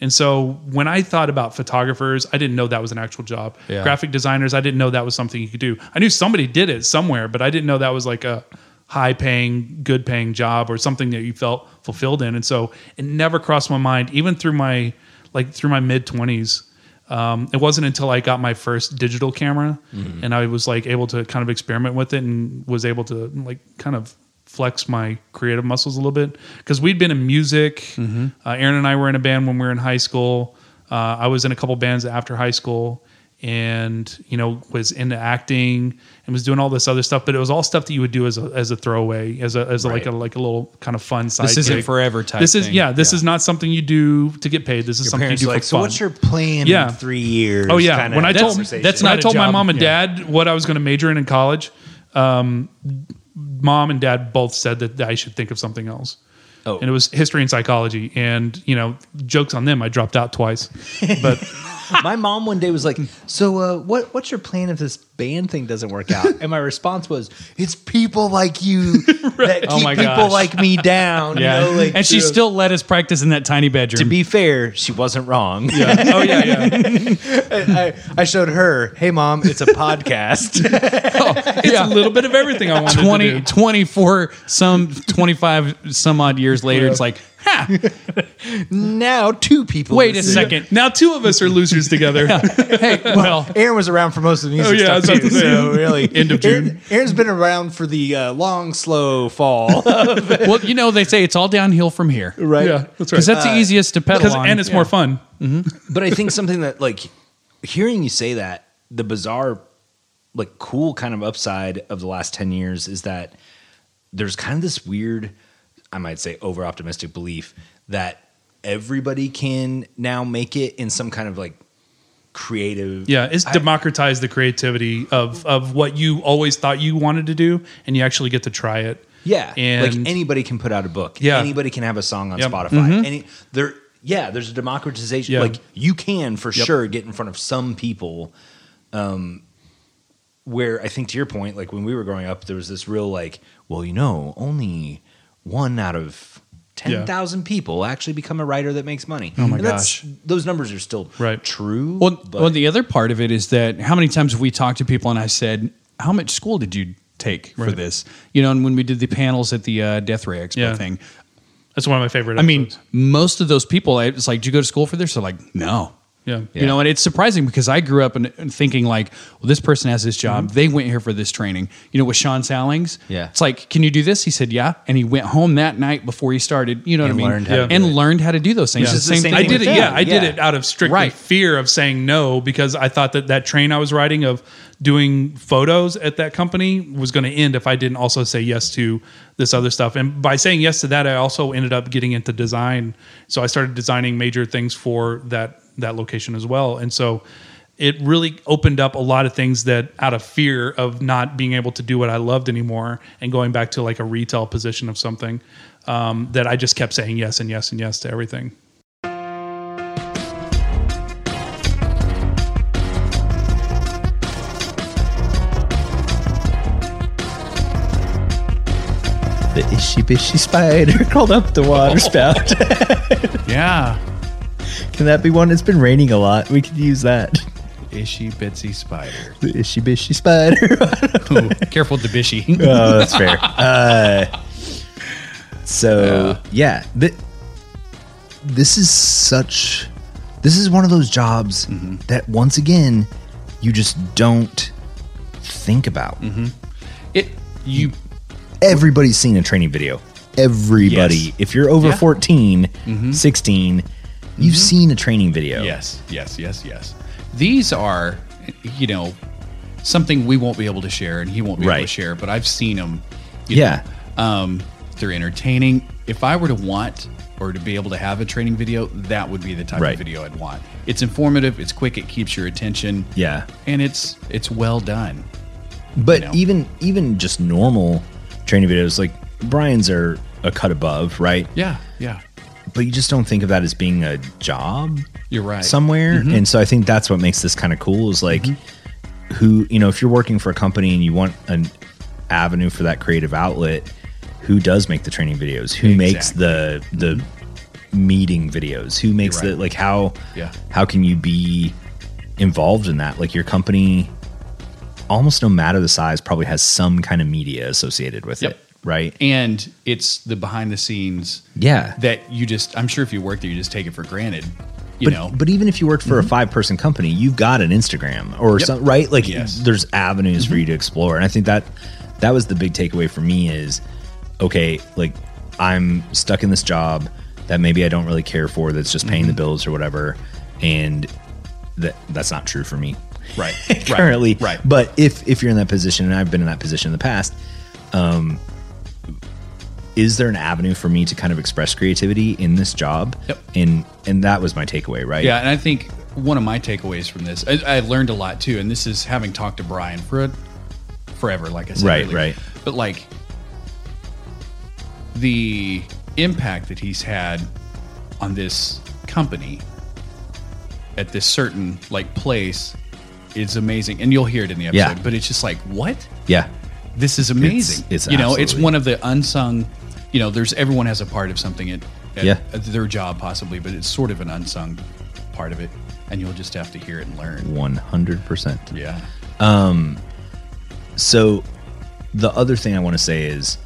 And so when I thought about photographers, I didn't know that was an actual job. Yeah. Graphic designers, I didn't know that was something you could do. I knew somebody did it somewhere, but I didn't know that was like a high paying, good paying job or something that you felt fulfilled in. And so it never crossed my mind, even through my like through my mid twenties. Um, it wasn't until I got my first digital camera and I was like able to kind of experiment with it and was able to like kind of flex my creative muscles a little bit because we'd been in music. Uh, Aaron and I were in a band when we were in high school. Uh, I was in a couple bands after high school, and you know was into acting and was doing all this other stuff but it was all stuff that you would do as a, as a throwaway as a as a, like a like a little kind of fun side This isn't gig. forever type this is thing. yeah this Yeah. is not something you do to get paid this is Your something you do are for like, so fun what's your plan Yeah. in three years? Oh yeah, kinda when I told that's when not I told my mom and Yeah. dad what I was going to major in in college, um, mom and dad both said that I should think of something else. Oh. And it was history and psychology, and you know, jokes on them. I dropped out twice, but my mom one day was like, "So, uh, what what's your plan if this band thing doesn't work out?" And my response was, "It's people like you that Oh keep my people gosh. like me down." Yeah. you know, like, and she uh, still let us practice in that tiny bedroom. To be fair, she wasn't wrong. yeah, oh yeah, yeah. I, I showed her, "Hey, mom, it's a podcast." It's a little bit of everything I wanted 20, to do. 24, some 25 some odd years later, it's like, ha, now two people. wait a listen. second. Now two of us are losers together. Hey, well, Aaron was around for most of the music Oh, yeah, stuff about too, to say, really, end of June. Aaron, Aaron's been around for the uh, long, slow fall, well, you know, they say it's all downhill from here. right? yeah, that's right. Because that's the easiest to pedal on. and it's more fun. But I think something that like hearing you say that the bizarre, like cool kind of upside of the last ten years is that there's kind of this weird, I might say, over optimistic belief that everybody can now make it in some kind of like creative. Yeah, it's I- democratized the creativity of of what you always thought you wanted to do, and you actually get to try it. Yeah, And- like anybody can put out a book. Yeah. anybody can have a song on Yep. Spotify. Any there, yeah, there's a democratization. Yeah. Like you can for Yep. sure get in front of some people. Um, where I think to your point, like when we were growing up, there was this real like, well, you know, only one out of ten thousand people actually become a writer that makes money. Oh my gosh, those numbers are still Right. true. Well, but well, the other part of it is that how many times have we talked to people and I said, "How much school did you take for this?" You know, and when we did the panels at the uh, Death Ray Expo Yeah. thing, That's one of my favorite. I mean, most of those people, it's like, "Did you go to school for this?" They're like, "No." Yeah, You know, and it's surprising because I grew up and thinking like, well, this person has this job. Mm-hmm. They went here for this training. You know, with Sean Sallings. Yeah. It's like, can you do this? He said, yeah. And he went home that night before he started, you know And what I mean? learned to and learned how to do those things. Yeah. The It's the same same thing I did it. Yeah. I did Yeah. it out of strictly Right. fear of saying no because I thought that that train I was riding of doing photos at that company was going to end if I didn't also say yes to this other stuff. And by saying yes to that, I also ended up getting into design. So I started designing major things for that that location as well. And so it really opened up a lot of things that out of fear of not being able to do what I loved anymore and going back to like a retail position of something um, that I just kept saying yes and yes and yes to everything. the ishy bishy spider crawled up the water spout. Yeah. Can that be one? It's been raining a lot. We could use that. Ishy bitsy spider. The ishy bishy spider. Ooh, careful, Debishi. oh, that's fair. Uh, so yeah, th- this is such. This is one of those jobs mm-hmm. that once again you just don't think about. Mm-hmm. It you Everybody's seen a training video. Everybody. Yes. If you're over Yeah. 14, mm-hmm. 16, you've seen a training video. Yes, yes, yes, yes. These are, you know, something we won't be able to share, and he won't be able to share. But I've seen them. Yeah. um, they're entertaining. If I were to want or to be able to have a training video, that would be the type Right. of video I'd want. It's informative. It's quick. It keeps your attention. Yeah. and it's it's well done. But you know? even even just normal training videos like Brian's are a cut above, right? Yeah, yeah. But you just don't think of that as being a job You're right. somewhere. Mm-hmm. And so I think that's what makes this kind of cool is like who, you know, if you're working for a company and you want an avenue for that creative outlet, who does make the training videos? Who makes the the meeting videos? Who makes Mm-hmm. The like how Yeah. how can you be involved in that? Like your company almost no matter the size probably has some kind of media associated with Yep. it, right? and it's the behind the scenes Yeah. that you just. I'm sure if you work there, you just take it for granted. You but, know. Mm-hmm. but even if you worked for a five person company, you've got an Instagram or Yep. some right. Like Yes. Mm-hmm. there's avenues for you to explore, and I think that that was the big takeaway for me is okay, like I'm stuck in this job that maybe I don't really care for. That's just paying the Mm-hmm. bills or whatever, and that that's not true for me. Right. Right. currently. Right. But if if you're in that position, and I've been in that position in the past, um, is there an avenue for me to kind of express creativity in this job? Yep. And and that was my takeaway, right? Yeah, and I think one of my takeaways from this, I, I learned a lot too, and this is having talked to Brian for a, forever, like I said, Right, earlier. right. But like the impact that he's had on this company at this certain like place is amazing, and you'll hear it in the episode. Yeah. But it's just like what Yeah. this is amazing. it's you know, it's one of the unsung. You know, there's everyone has a part of something at, at, Yeah. at their job possibly, but it's sort of an unsung part of it, and you'll just have to hear it and learn. One hundred percent. Yeah, Um. So the other thing I want to say is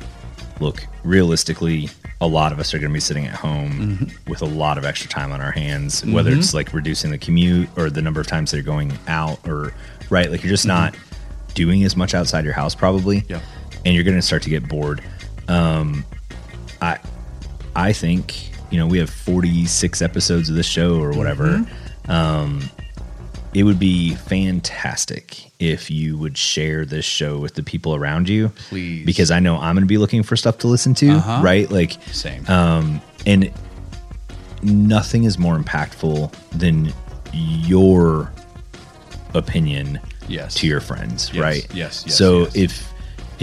look, realistically, a lot of us are going to be sitting at home Mm-hmm. with a lot of extra time on our hands, whether it's like reducing the commute or the number of times they're going out or right, like you're just not doing as much outside your house probably. Mm-hmm. Yeah. And you're going to start to get bored. Um I I think, you know, we have 46 episodes of this show or whatever Mm-hmm. Um, it would be fantastic if you would share this show with the people around you. Please. Because I know I'm going to be looking for stuff to listen to, Uh-huh. right? Like, same. um, and nothing is more impactful than your opinion Yes. to your friends, Yes, right? yes, yes, So yes. if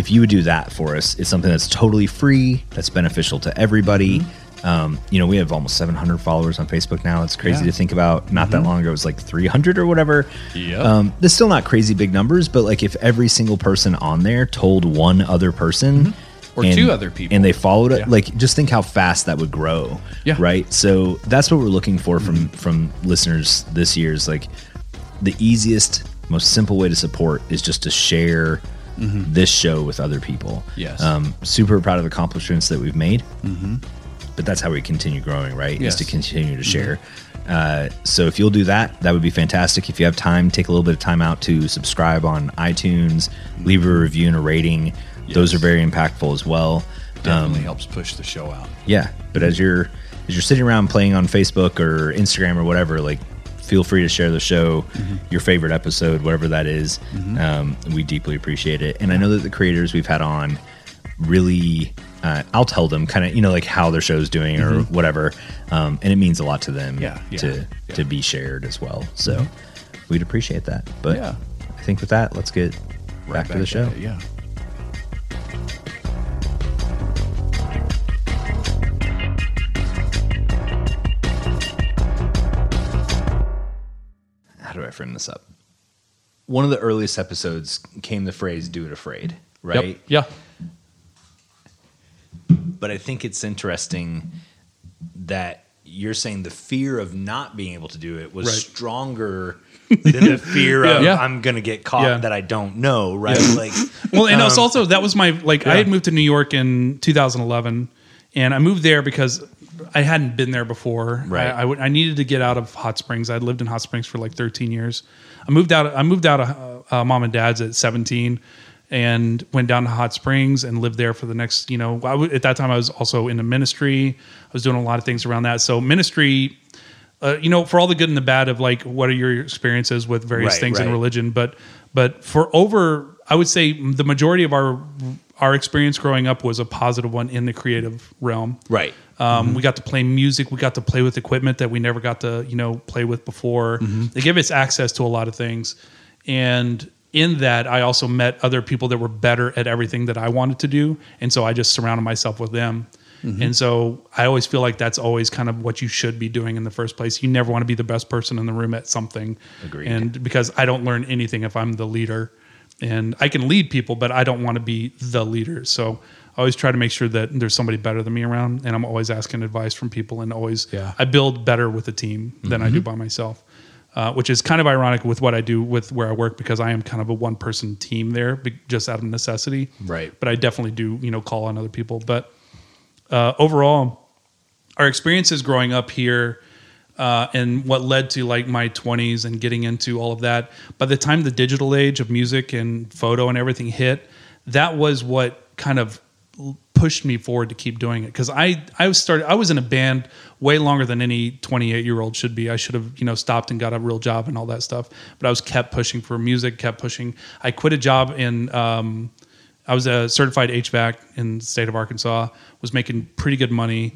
if you would do that for us, it's something that's totally free, that's beneficial to everybody. Mm-hmm. Um, you know, we have almost 700 followers on Facebook now. It's crazy Yeah. Mm-hmm. to think about. Not that long ago, it was like 300 or whatever. Yep. Um, that's still not crazy big numbers, but like if every single person on there told one other person Mm-hmm. Or two other people. and they followed it, Yeah. like just think how fast that would grow. Yeah. Right. So that's what we're looking for from from listeners this year. Is like the easiest, most simple way to support is just to share this show with other people. Yes. Um, super proud of the accomplishments that we've made. But that's how we continue growing, right? Yes. Is to continue to share. Uh, so if you'll do that, that would be fantastic. If you have time, take a little bit of time out to subscribe on iTunes, leave a review and a rating. Those are very impactful as well. Definitely Um, helps push the show out. yeah, but as you're as you're sitting around playing on Facebook or Instagram or whatever, like feel free to share the show, your favorite episode, whatever that is. Um, we deeply appreciate it, and I know that the creators we've had on really. Uh, I'll tell them kind of you know like how their show's doing or whatever, um, and it means a lot to them Yeah, yeah, to yeah. to be shared as well. So we'd appreciate that. But Yeah. I think with that, let's get Right back to the show. it, Yeah. How do I frame this up? One of the earliest episodes came the phrase "do it afraid," right? Yeah. But I think it's interesting that you're saying the fear of not being able to do it was Right. stronger than the fear of Yeah. I'm going to get caught Yeah. that I don't know, right? Like, Well, and it's um, also that was my like I had moved to New York in 2011, and I moved there because I hadn't been there before. Right. I, I, w- I needed to get out of Hot Springs. I'd lived in Hot Springs for like 13 years. I moved out. I moved out of uh, uh, mom and dad's at 17, and went down to Hot Springs and lived there for the next. You know, I w- at that time I was also in the ministry. I was doing a lot of things around that. So ministry. Uh, you know, for all the good and the bad of like, what are your experiences with various Right, things in religion? But but for over, I would say the majority of our our experience growing up was a positive one in the creative realm. right. Um, mm-hmm. We got to play music. We got to play with equipment that we never got to, you know, play with before. Mm-hmm. They gave us access to a lot of things, and in that, I also met other people that were better at everything that I wanted to do, and so I just surrounded myself with them. Mm-hmm. And so I always feel like that's always kind of what you should be doing in the first place. You never want to be the best person in the room at something. Agreed. And because I don't learn anything if I'm the leader, and I can lead people, but I don't want to be the leader. So always try to make sure that there's somebody better than me around, and I'm always asking advice from people, and always Yeah. I build better with a team than I do by myself. Uh, which is kind of ironic with what I do with where I work because I am kind of a one person team there, just out of necessity. Right. But I definitely do, you know, call on other people. But uh, overall, our experiences growing up here uh, and what led to like my 20s and getting into all of that by the time the digital age of music and photo and everything hit that was what kind of pushed me forward to keep doing it because I I was started I was in a band way longer than any 28 year old should be. I should have you know stopped and got a real job and all that stuff, but I was kept pushing for music, kept pushing. I quit a job in. Um, I was a certified HVAC in the state of Arkansas. Was making pretty good money,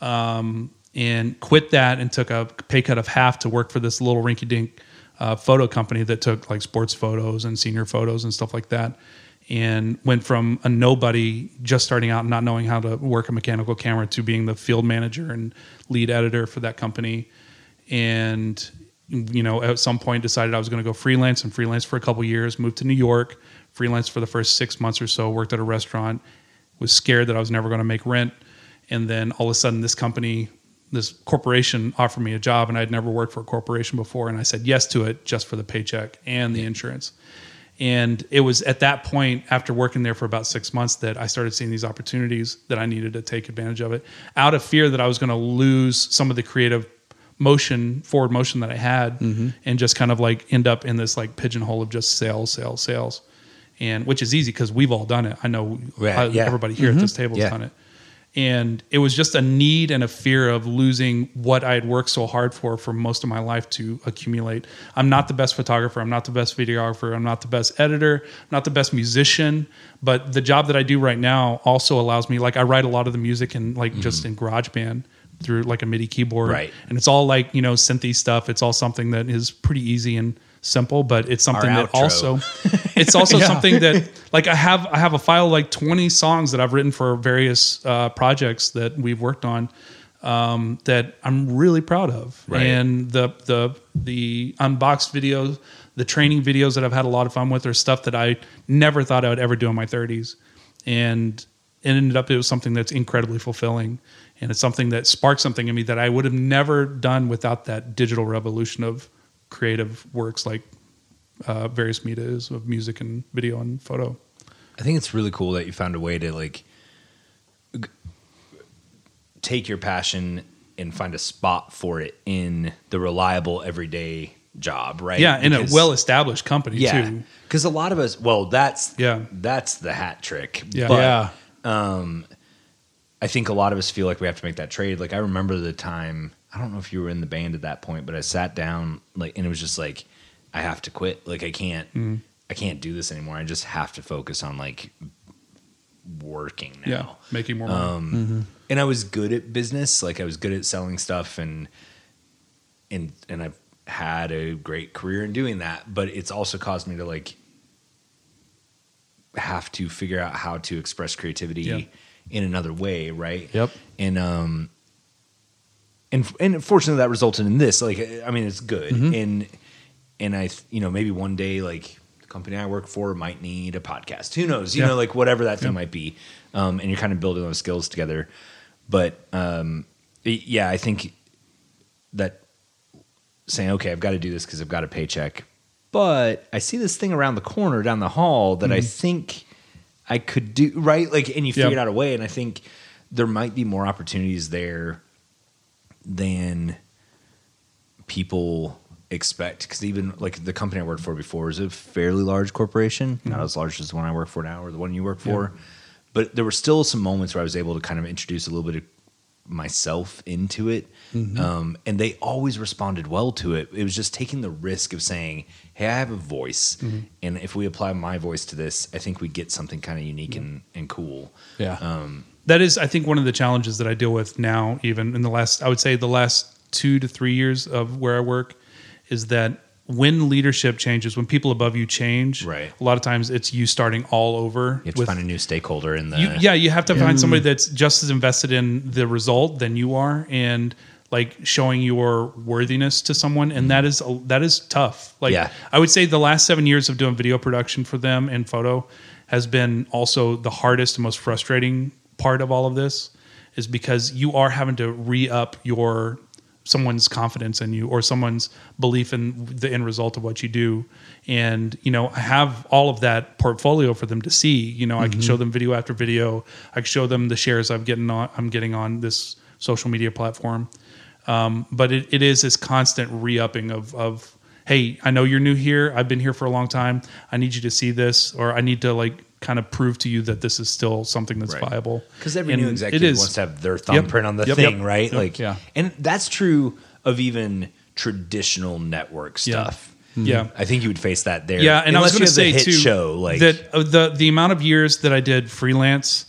um, and quit that and took a pay cut of half to work for this little rinky dink uh, photo company that took like sports photos and senior photos and stuff like that. And went from a nobody just starting out and not knowing how to work a mechanical camera to being the field manager and lead editor for that company. And you know, at some point decided I was going to go freelance and freelance for a couple years. Moved to New York, freelance for the first six months or so. Worked at a restaurant. Was scared that I was never going to make rent. And then all of a sudden, this company, this corporation offered me a job, and I'd never worked for a corporation before. And I said yes to it just for the paycheck and the insurance. And it was at that point, after working there for about six months, that I started seeing these opportunities that I needed to take advantage of it out of fear that I was going to lose some of the creative motion, forward motion that I had, and just kind of like end up in this like pigeonhole of just sales, sales, sales. And which is easy because we've all done it. I know Right, uh, yeah. everybody here at this table has Yeah. done it. And it was just a need and a fear of losing what I had worked so hard for for most of my life to accumulate. I'm not the best photographer. I'm not the best videographer. I'm not the best editor. I'm not the best musician. But the job that I do right now also allows me, like, I write a lot of the music in, like, just mm-hmm. in GarageBand through like a MIDI keyboard. Right. And it's all like, you know, synthy stuff. It's all something that is pretty easy and simple, but it's something Our that outro. also it's also something that like I have I have a file of like 20 songs that I've written for various uh, projects that we've worked on um, that I'm really proud of. Right. And the the the unboxed videos, the training videos that I've had a lot of fun with are stuff that I never thought I would ever do in my 30s. And it ended up it was something that's incredibly fulfilling and it's something that sparked something in me that I would have never done without that digital revolution of creative works like uh, various medias of music and video and photo. I think it's really cool that you found a way to like g- take your passion and find a spot for it in the reliable everyday job, right? Yeah, in Because- a well-established company yeah, too. because a lot of us, well, that's Yeah. that's the hat trick. Yeah. but, yeah. um, I think a lot of us feel like we have to make that trade. Like I remember the time. I don't know if you were in the band at that point, but I sat down like, and it was just like, I have to quit. Like I can't, Mm-hmm. I can't do this anymore. I just have to focus on like working now. Yeah, making more money. Um, and I was good at business. Like I was good at selling stuff and and and I've had a great career in doing that. But it's also caused me to like have to figure out how to express creativity Yeah. in another way, right? Yep. And um and and fortunately that resulted in this. Like I mean it's good. And and I you know maybe one day like the company I work for might need a podcast. Who knows? You Yeah. know like whatever that thing Yeah. might be. Um and you're kind of building those skills together. But um yeah, I think that saying okay, I've got to do this cuz I've got a paycheck. But I see this thing around the corner down the hall that I think I could do right like and you Yep. figured out a way and I think there might be more opportunities there than people expect because even like the company I worked for before is a fairly large corporation, not as large as the one I work for now or the one you work for. But there were still some moments where I was able to kind of introduce a little bit of myself into it. Um, and they always responded well to it. It was just taking the risk of saying, Hey, I have a voice. And if we apply my voice to this, I think we get something kind of unique and, and cool. Yeah. Um, that is, I think, one of the challenges that I deal with now, even in the last, I would say, the last two to three years of where I work, is that when leadership changes, when people above you change, Right. a lot of times it's you starting all over. you have to find a new stakeholder in the. you, yeah, you have to find mm. somebody that's just as invested in the result than you are, and like showing your worthiness to someone, and that mm. is that is tough. Like Yeah. I would say, the last seven years of doing video production for them and photo has been also the hardest and most frustrating part of all of this, is because you are having to re up your someone's confidence in you or someone's belief in the end result of what you do. And you know I have all of that portfolio for them to see. You know I can show them video after video. I can show them the shares i'm getting on I'm getting on this social media platform. Um, but it, it is this constant re-upping of of hey I know you're new here. I've been here for a long time. I need you to see this or I need to like kind of prove to you that this is still something that's Right. viable. Because every And new it executive is. wants to have their thumbprint on the Yep. thing, Yep. right? Yep. Like, Yeah. and that's true of even traditional network Yeah. stuff. Yeah. I think you would face that there. Yeah, and I was going to say hit too show like that uh, the the amount of years that I did freelance.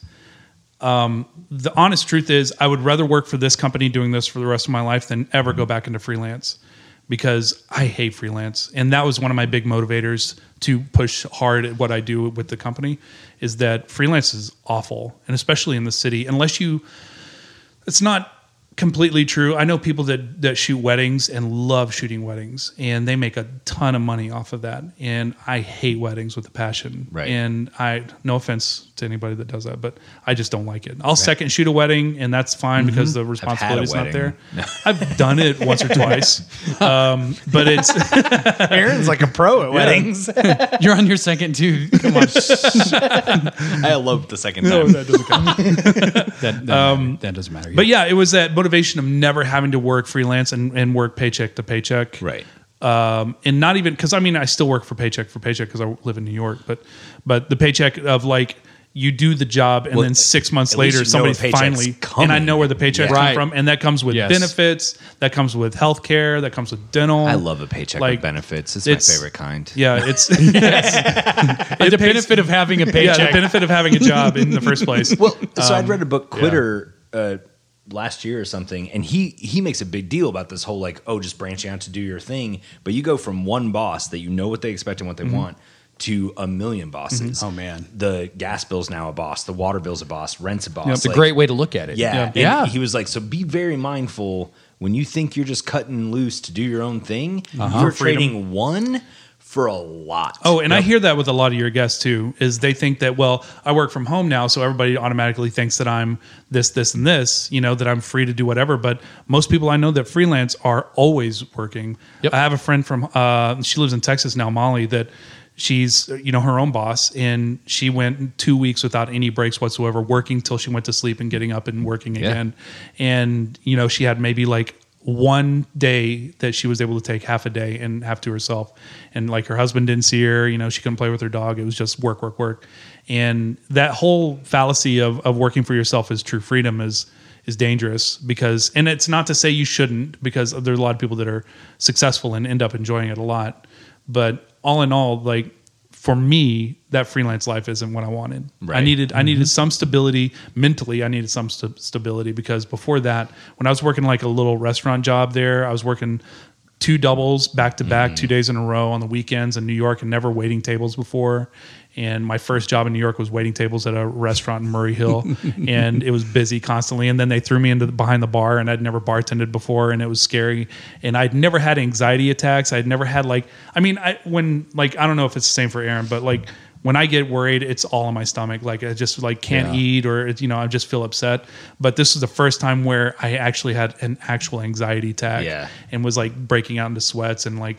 Um, the honest truth is, I would rather work for this company doing this for the rest of my life than ever go back into freelance because I hate freelance, and that was one of my big motivators to push hard at what I do with the company. Is that freelance is awful, and especially in the city, unless you it's not completely true. I know people that that shoot weddings and love shooting weddings, and they make a ton of money off of that. And I hate weddings with a passion. Right. And I, no offense to anybody that does that, but I just don't like it. I'll second shoot a wedding, and that's fine because the responsibility is not there. wedding. I've done it once or twice, um, but it's Aaron's like a pro at weddings. You're on your second too. Come on. I eloped the second time. no, time. that doesn't count. That, that, that doesn't matter. But yeah, it was that motivation of never having to work freelance and, and work paycheck to paycheck. right. um, and not even because I mean I still work for paycheck for paycheck because I live in New York, but but the paycheck of like you do the job and Well, then six months later somebody know somebody's a paycheck's finally and I know where the paycheck Yeah. comes Right. from, and that comes with Yes. benefits, that comes with health care, that comes with dental. I love a paycheck Like, with benefits. It's, it's- my favorite kind. Yeah, it's the it pays- benefit of having a paycheck. yeah, the benefit of having a job in the first place. Well, so I'd read a Um, book, Quitter, uh, last year or something, and he he makes a big deal about this whole like, oh, just branching out to do your thing. But you go from one boss that you know what they expect and what they Mm-hmm. want to a million bosses. Oh, man. the gas bill's now a boss, the water bill's a boss, rent's a boss. It's a great way to look at it. Yeah, and Yeah. He was like, so be very mindful when you think you're just cutting loose to do your own thing. Uh-huh. You're Freedom. trading one for a lot. Oh, and I hear that with a lot of your guests too. Is they think that well, I work from home now, so everybody automatically thinks that I'm this, this, and this. You know that I'm free to do whatever. But most people I know that freelance are always working. Yep. I have a friend from uh, she lives in Texas now, Molly. That she's you know her own boss, and she went two weeks without any breaks whatsoever, working till she went to sleep and getting up and working again. And you know she had maybe like one day that she was able to take half a day and have to herself. And like her husband didn't see her you know she couldn't play with her dog. It was just work work work. And that whole fallacy of, of working for yourself as true. Freedom is is dangerous because and it's not to say you shouldn't because there's a lot of people that are successful and end up enjoying it a lot. But all in all like for me that freelance life isn't what i wanted. I Right. needed i mm-hmm. needed some stability. Mentally i needed some st- stability because before that when i was working like a little restaurant job there i was working two doubles back to back two mm-hmm. days in a row on the weekends in new york and never waiting tables before. And my first job in new york was waiting tables at a restaurant in murray hill and it was busy constantly. And then they threw me into the, behind the bar and i'd never bartended before and it was scary. And i'd never had anxiety attacks. I'd never had like i mean i when like i don't know if it's the same for aaron but like when I get worried, it's all in my stomach. Like I just like can't Yeah. eat or you know I just feel upset. But this is the first time where I actually had an actual anxiety attack. Yeah. and was like breaking out into sweats and like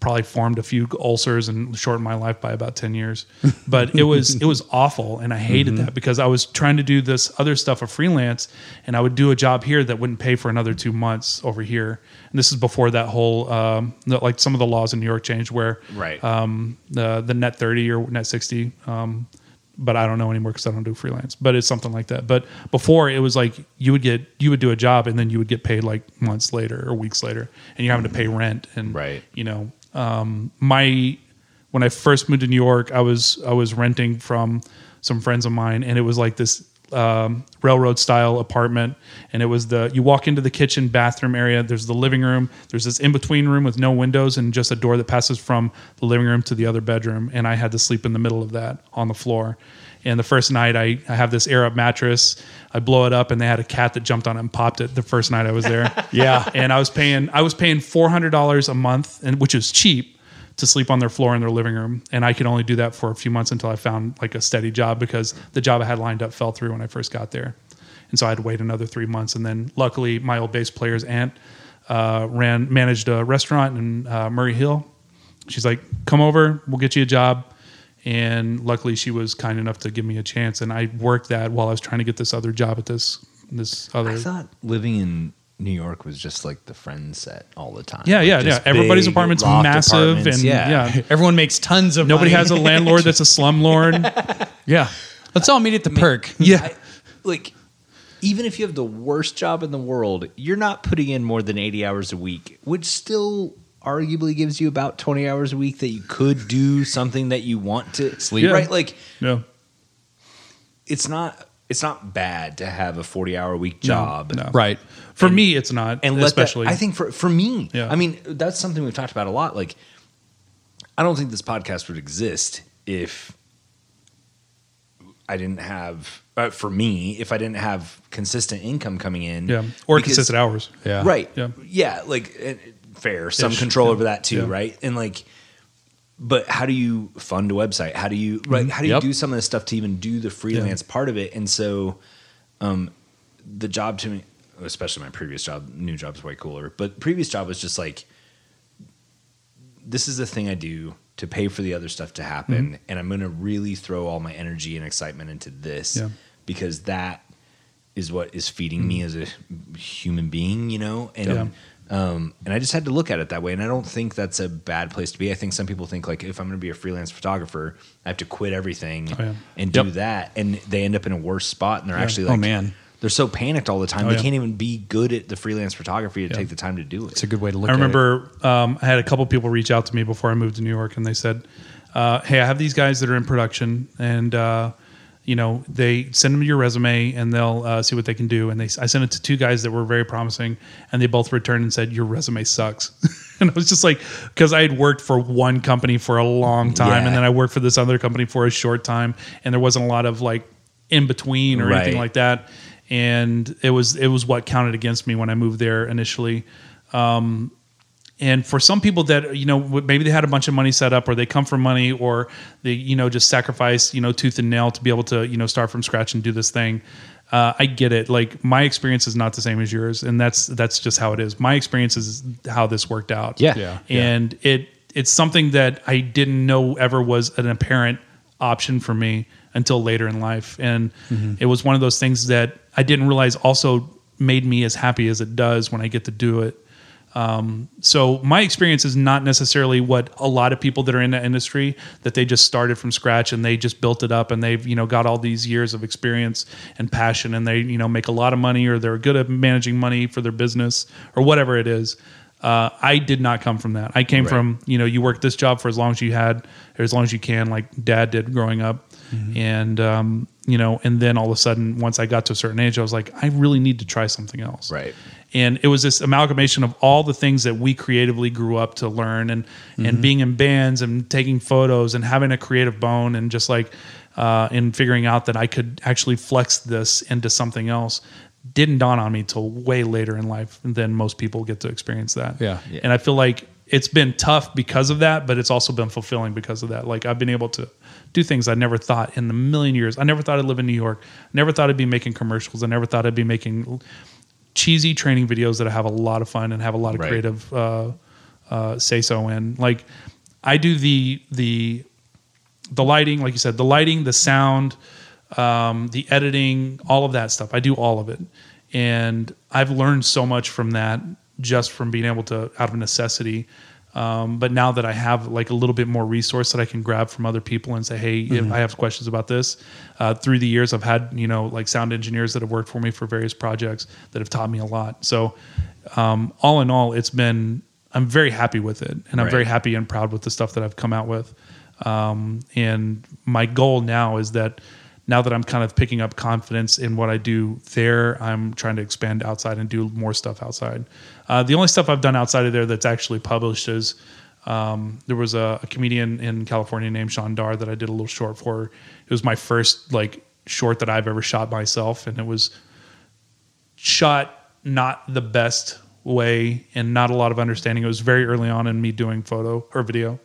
probably formed a few ulcers and shortened my life by about 10 years but it was it was awful and i hated that because i was trying to do this other stuff of freelance and i would do a job here that wouldn't pay for another two months over here and this is before that whole um, like some of the laws in new york changed where Right. um, the the net 30 or net 60 um, but I don't know anymore because I don't do freelance. But it's something like that. But before it was like you would get you would do a job and then you would get paid like months later or weeks later, and you're having to pay rent and Right. You know, um, my when I first moved to New York, I was I was renting from some friends of mine, and it was like this um, railroad style apartment. And it was the you walk into the kitchen bathroom area. There's the living room. There's this in between room with no windows and just a door that passes from the living room to the other bedroom. And I had to sleep in the middle of that on the floor. And the first night, I, I have this air up mattress. I blow it up, and they had a cat that jumped on it and popped it. The first night I was there, Yeah. and I was paying I was paying four hundred dollars a month, and which is cheap to sleep on their floor in their living room. And I could only do that for a few months until I found like a steady job because the job I had lined up fell through when I first got there, and so I had to wait another three months. And then luckily, my old bass player's aunt uh, ran managed a restaurant in uh, Murray Hill. She's like, "Come over, we'll get you a job." And luckily, she was kind enough to give me a chance, and I worked that while I was trying to get this other job at this this other. I thought living in New York was just like the friend set all the time. Yeah, Like, yeah, yeah. Everybody's big apartment's massive, apartments. and yeah. Everyone makes tons of Nobody money. has a landlord that's a slumlord. Yeah. Let's all meet at the perk. Yeah. I- like even if you have the worst job in the world, you're not putting in more than 80 hours a week, which still arguably gives you about 20 hours a week that you could do something that you want to Sleep. Yeah. Right? Like Yeah. it's not it's not bad to have a 40 hour week job. no. Right. For me, it's not. And especially. that, I think for for me, Yeah. I mean, that's something we've talked about a lot. Like, I don't think this podcast would exist if I didn't have, uh, for me, if I didn't have consistent income coming in. yeah. Or Because- consistent hours. Yeah. Right. Yeah. Yeah. Like, uh, fair. Some Ish, control yeah. over that too, Yeah. right? And like, but how do you fund a website? How do you right? How do you Yep. do some of this stuff to even do the freelance part of it? And so, um, the job to me, especially my previous job, new job is way cooler. But previous job was just like, this is the thing I do to pay for the other stuff to happen, Mm-hmm. and I'm going to really throw all my energy and excitement into this Yeah. because that is what is feeding me as a human being, you know, and. Um, and I just had to look at it that way, and I don't think that's a bad place to be. I think some people think like if I'm going to be a freelance photographer, I have to quit everything Oh, yeah. and do Yep. that, and they end up in a worse spot, and they're actually like, Oh, man. they're so panicked all the time, Oh, they yeah. can't even be good at the freelance photography to Yeah. take the time to do it. It's a good way to look I at it. I remember um, I had a couple people reach out to me before I moved to New York, and they said, uh, "Hey, I have these guys that are in production, and uh, you know, they send them your resume, and they'll uh, see what they can do." And they, I sent it to two guys that were very promising, and they both returned and said, "Your resume sucks." and I was just like, because I had worked for one company for a long time, Yeah. and then I worked for this other company for a short time, and there wasn't a lot of like in between or anything like that. And it was it was what counted against me when I moved there initially. And for some people that you know maybe they had a bunch of money set up, or they come from money, or they you know just sacrifice you know tooth and nail to be able to you know start from scratch and do this thing. Uh, I get it. Like my experience is not the same as yours, and that's that's just how it is. My experience is how this worked out. Yeah. Yeah. and it it's something that I didn't know ever was an apparent option for me until later in life, and it was one of those things that I didn't realize also made me as happy as it does when I get to do it. Um, so my experience is not necessarily what a lot of people that are in the industry that they just started from scratch and they just built it up and they've you know got all these years of experience and passion and they you know make a lot of money or they're good at managing money for their business or whatever it is. Uh, I did not come from that. I came Right. from you know you work this job for as long as you had or as long as you can, like Dad did growing up, and um, you know, and then all of a sudden, once I got to a certain age, I was like, I really need to try something else Right. And it was this amalgamation of all the things that we creatively grew up to learn and and being in bands and taking photos and having a creative bone and just like uh, and figuring out that I could actually flex this into something else didn't dawn on me till way later in life than most people get to experience that. Yeah. Yeah. and I feel like it's been tough because of that but it's also been fulfilling because of that. Like I've been able to do things I never thought in a million years. I never thought I'd live in New York. Never thought I'd be making commercials. I never thought I'd be making cheesy training videos that I have a lot of fun and have a lot of Right. creative uh, uh, say so in. Like I do the the the lighting, like you said, the lighting, the sound, um, the editing, all of that stuff. I do all of it, and I've learned so much from that just from being able to out of necessity. Um, but now that I have like a little bit more resource that I can grab from other people and say, hey, if I have questions about this, uh, through the years I've had you know like sound engineers that have worked for me for various projects that have taught me a lot. So um, all in all, it's been I'm very happy with it, and I'm Right. very happy and proud with the stuff that I've come out with. Um, and my goal now is that now that I'm kind of picking up confidence in what I do there, I'm trying to expand outside and do more stuff outside. Uh, the only stuff I've done outside of there that's actually published is um, there was a, a comedian in California named Sean Dar that I did a little short for. It was my first like short that I've ever shot myself, and it was shot not the best way and not a lot of understanding. It was very early on in me doing photo or video.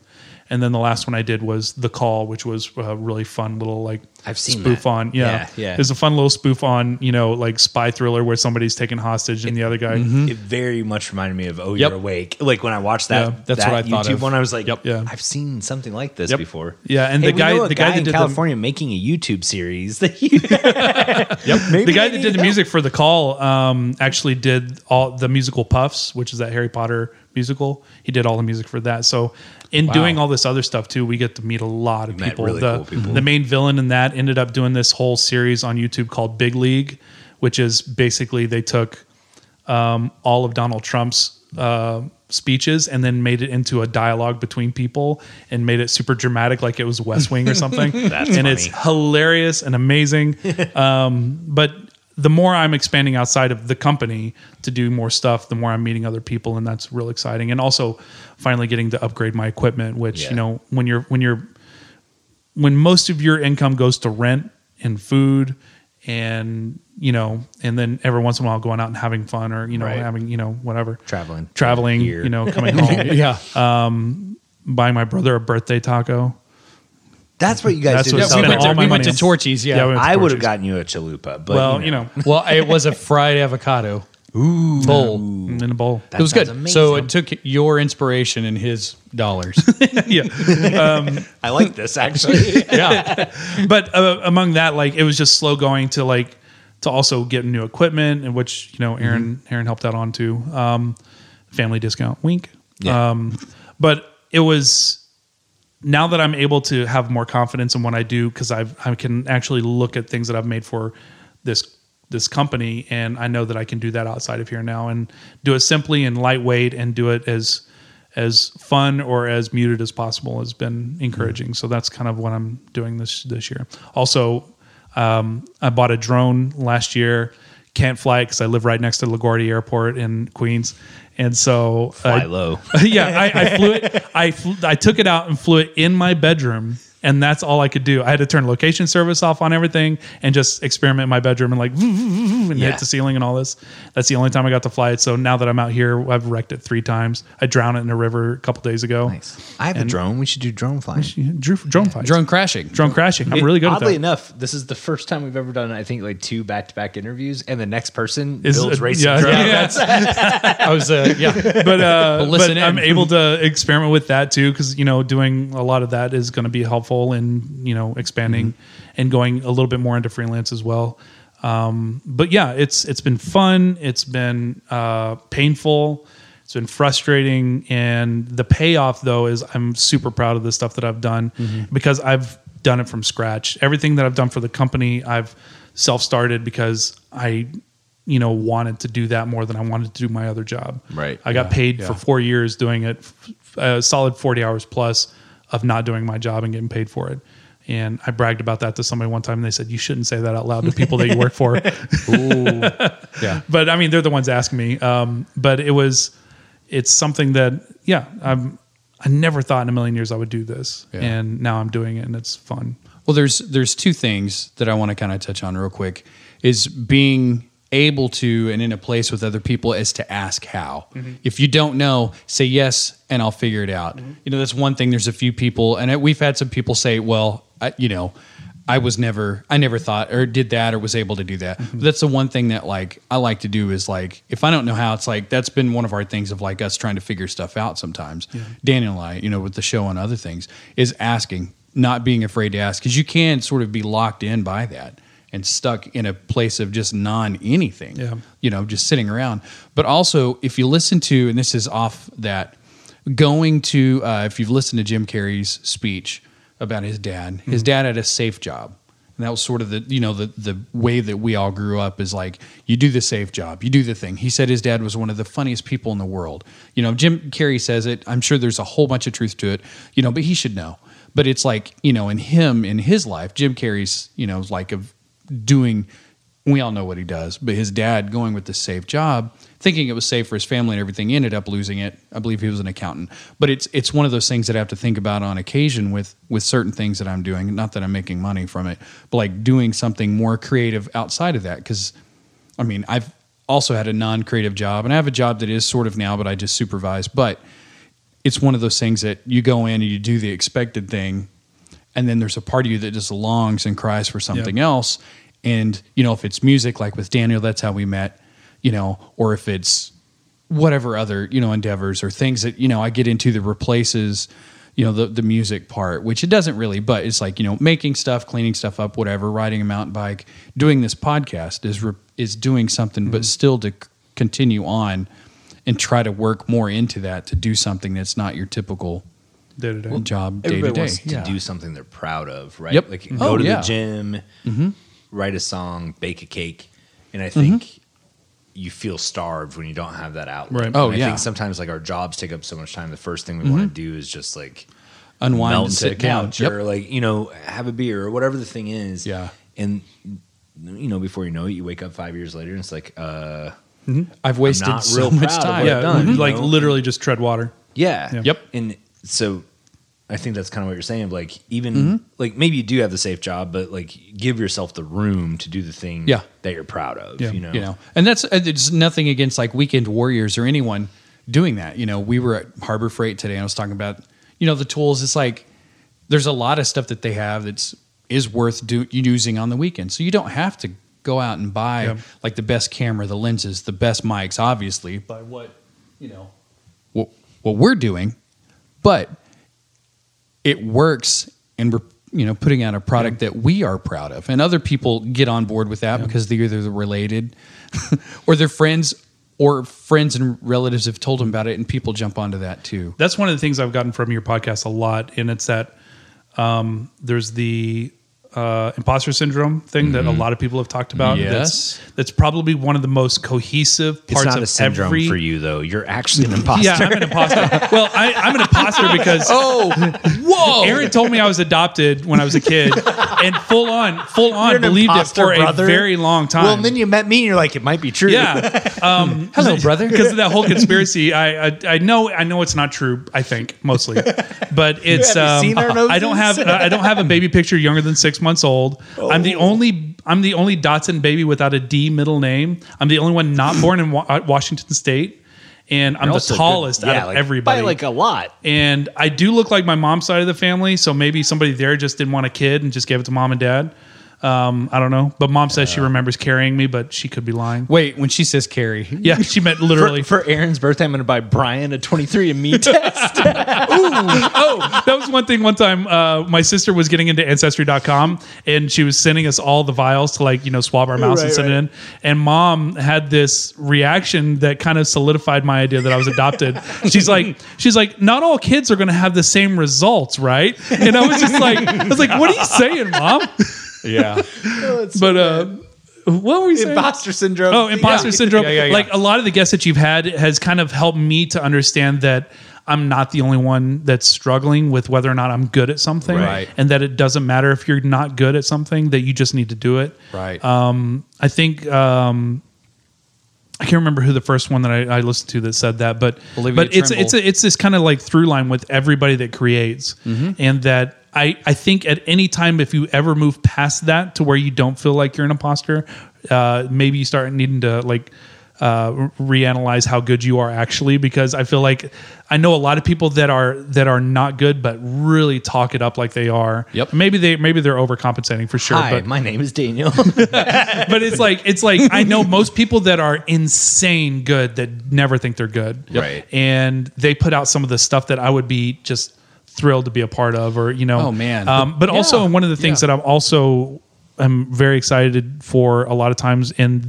And then the last one I did was The Call, which was a really fun little like I've seen spoof that. on. Yeah. Yeah, yeah. It's a fun little spoof on, you know, like spy thriller where somebody's taken hostage and the other guy. It very much reminded me of Oh Yep. You're Awake. Like when I watched that, Yeah, that's that what I thought YouTube of. one, I was like, Yep. Yeah. I've seen something like this Yep. before. Yeah, and Hey, the guy know a the guy, that in did the California making a YouTube series that you Yep. Maybe the guy that need did the help. music for the call um, actually did all the musical Puffs, which is that Harry Potter musical. He did all the music for that. So in doing all this other stuff too, we get to meet a lot of people. really the, cool people. the main villain in that ended up doing this whole series on YouTube called Big League, which is basically they took um, all of Donald Trump's uh, speeches and then made it into a dialogue between people and made it super dramatic, like it was West Wing or something. And it's hilarious and amazing. um, but the more I'm expanding outside of the company to do more stuff, the more I'm meeting other people, and that's real exciting. And also, finally getting to upgrade my equipment, which Yeah. you know when you're when you're when most of your income goes to rent and food and you know and then every once in a while going out and having fun or you know Right. having you know whatever Traveling. traveling Here. you know coming home yeah. um buying my brother a birthday taco That's what you guys That's did. what to Yeah, we spent went all to, my we went to Torchy's. Yeah. Yeah, we went to I would have gotten you a chalupa, but well you know, well, it was a fried avocado bowl. in a bowl It was sounds good. So it took your inspiration and his dollars. yeah I like this actually. yeah. but uh, among that, like it was just slow going to like to also get new equipment, and which you know Aaron Aaron helped out on too. Um, family discount, wink. Yeah. Um, but it was now that I'm able to have more confidence in what I do because I I can actually look at things that I've made for this this company, and I know that I can do that outside of here now and do it simply and lightweight and do it as as fun or as muted as possible has been encouraging. So that's kind of what I'm doing this this year. Also, um, I bought a drone last year. Can't fly because I live right next to LaGuardia Airport in Queens, and so Fly I- low. yeah, I, I flew it. I fl- I took it out and flew it in my bedroom, and that's all I could do. I had to turn location service off on everything and just experiment in my bedroom and like and Yeah. hit the ceiling and all this. That's the only time I got to fly it. So now that I'm out here, I've wrecked it three times. I drowned it in a river a couple days ago. Nice. I have a drone. We should do drone flying. Drew, drone fights. Drone crashing. drone crashing. I'm really good at Oddly that. enough, this is the first time we've ever done, I think, like two back to back interviews, and the next person Is- builds uh, racing yeah, drones. yeah. I was, uh, yeah. but uh, But but in. I'm able to experiment with that too because you know doing a lot of that is going to be helpful in you know expanding and going a little bit more into freelance as well. Um, but yeah, it's it's been fun. It's been uh, painful. It's been frustrating, and the payoff though is I'm super proud of the stuff that I've done because I've done it from scratch. Everything that I've done for the company, I've self started because I you know wanted to do that more than I wanted to do my other job. Right. I got paid for four years doing it, a solid 40 hours plus of not doing my job and getting paid for it. And I bragged about that to somebody one time and they said, You shouldn't say that out loud to people that you work for. Yeah. but I mean, they're the ones asking me. Um, but it was, it's something that, yeah, I'm, I never thought in a million years I would do this. Yeah. And now I'm doing it and it's fun. Well, there's there's two things that I want to kind of touch on real quick. Is being able to and in a place with other people is to ask how. Mm-hmm. If you don't know, say yes, and I'll figure it out. Mm-hmm. You know, that's one thing. There's a few people, and we've had some people say, "Well, I, you know." I was never, I never thought or did that or was able to do that. Mm-hmm. But that's the one thing that like I like to do is like if I don't know how, it's like that's been one of our things of like us trying to figure stuff out sometimes. Daniel and I, you know, with the show and other things, is asking, not being afraid to ask, because you can sort of be locked in by that and stuck in a place of just non anything. Yeah. You know, just sitting around. But also, if you listen to, and this is off that, going to, uh, if you've listened to Jim Carrey's speech about his dad, his dad had a safe job. And that was sort of the, you know, the, the way that we all grew up is like, you do the safe job, you do the thing. He said his dad was one of the funniest people in the world. You know, Jim Carrey says it. I'm sure there's a whole bunch of truth to it, you know, but he should know. But it's like, you know, in him, in his life, Jim Carrey's, you know, like of doing we all know what he does, but his dad going with the safe job, thinking it was safe for his family and everything, ended up losing it. I believe he was an accountant, but it's it's one of those things that I have to think about on occasion with with certain things that I'm doing. Not that I'm making money from it, but like doing something more creative outside of that. Because, I mean, I've also had a non-creative job, and I have a job that is sort of now, but I just supervise. But it's one of those things that you go in and you do the expected thing, and then there's a part of you that just longs and cries for something else. And you know, if it's music, like with Daniel, that's how we met. You know, or if it's whatever other you know endeavors or things that you know I get into that replaces you know the the music part, which it doesn't really, but it's like you know making stuff, cleaning stuff up, whatever, riding a mountain bike, doing this podcast is re- is doing something, but mm-hmm. still to c- continue on and try to work more into that to do something that's not your typical day to day. job day to Everybody day. wants to do something they're proud of, right? Yep. Like Mhm. go Oh, to yeah. the gym, write a song, bake a cake, and I Mm-hmm. think you feel starved when you don't have that outlet. Right. Oh, And I yeah. think sometimes like our jobs take up so much time. The first thing we want to do is just like Unwind melt and sit a down. couch Yep. or like you know have a beer or whatever the thing is. Yeah. and you know before you know it, you wake up five years later and it's like, uh, I've wasted not so real much proud of time. what yeah, I've done, you like know? literally just tread water. yeah, Yeah. Yep. And so I think that's kind of what you're saying. Like even Mm-hmm. like maybe you do have the safe job, but like give yourself the room to do the thing Yeah. that you're proud of. Yeah. You know, you know and that's uh, it's nothing against like weekend warriors or anyone doing that you know we were at harbor freight today and i was talking about you know the tools it's like there's a lot of stuff that they have that's is worth do, using on the weekend so you don't have to go out and buy Yeah. like the best camera the lenses the best mics obviously by what you know what, what we're doing but it works and we're you know putting out a product that we are proud of. And other people get on board with that because they're either related or their friends or friends and relatives have told them about it and people jump onto that too. That's one of the things I've gotten from your podcast a lot, and it's that um, there's the uh, imposter syndrome thing that a lot of people have talked about. Yes. That's, that's probably one of the most cohesive It's parts not of a syndrome every. for you though. You're actually an imposter. Yeah, I'm an imposter. well, I, I'm an imposter because oh whoa Aaron told me I was adopted when I was a kid, and full on, full on believed it for brother. a very long time. Well, and then you met me, and you're like, it might be true. Yeah. Um, Hello, brother. Because of that whole conspiracy, I, I I know I know it's not true. I think mostly, but it's um, I don't have? I don't have a baby picture younger than six months old. I'm the only I'm the only Dotson baby without a D middle name. I'm the only one not born in Wa- uh, Washington State, and I'm You're the also good- tallest out of like, everybody. by like a lot. and I do look like my mom's side of the family, so maybe somebody there just didn't want a kid and just gave it to mom and dad. Um, I don't know, but mom says she remembers carrying me, but she could be lying. wait when she says carrie Yeah, she meant literally. For, for Aaron's birthday, I'm going to buy Brian a 23 and Me test. oh, that was one thing. One time, uh, my sister was getting into Ancestry.com and she was sending us all the vials to like, you know, swab our mouths and Right, send right. it in. And mom had this reaction that kind of solidified my idea that I was adopted. she's like, she's like, not all kids are going to have the same results, right? And I was just like, I was like, what are you saying, mom? Yeah But, uh, what were you saying? Imposter syndrome. Oh, imposter Yeah. syndrome. Yeah, yeah, yeah. Like a lot of the guests that you've had has kind of helped me to understand that I'm not the only one that's struggling with whether or not I'm good at something, Right. and that it doesn't matter if you're not good at something that you just need to do it. right Um, I think um, I can't remember who the first one that I, I listened to that said that, but Olivia but it's it's a, it's this kind of like through line with everybody that creates, Mm-hmm. and that I I think at any time if you ever move past that to where you don't feel like you're an imposter, uh, maybe you start needing to like. Uh, reanalyze how good you are actually because I feel like I know a lot of people that are that are not good but really talk it up like they are. Yep. Maybe they maybe they're overcompensating for sure. Hi, but my name is Daniel. but it's like it's like I know most people that are insane good that never think they're good. Yep. Right. And they put out some of the stuff that I would be just thrilled to be a part of or you know Oh, man. Um, but also one of the things Yeah. that I'm also I'm very excited for a lot of times in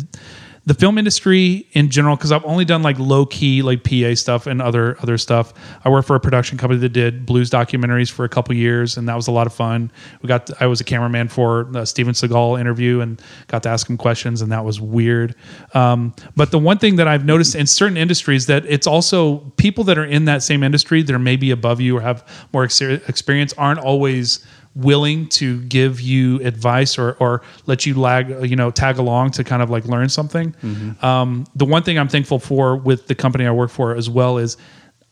the film industry in general because I've only done like low key like PA stuff and other other stuff. I worked for a production company that did blues documentaries for a couple years, and that was a lot of fun. We got I was a cameraman for the Steven Seagal interview and got to ask him questions, and that was weird. Um, but the one thing that I've noticed in certain industries that it's also people that are in that same industry that are maybe above you or have more ex- experience aren't always willing to give you advice or, or let you lag, you know, tag along to kind of like learn something. Um, the one thing I'm thankful for with the company I work for as well is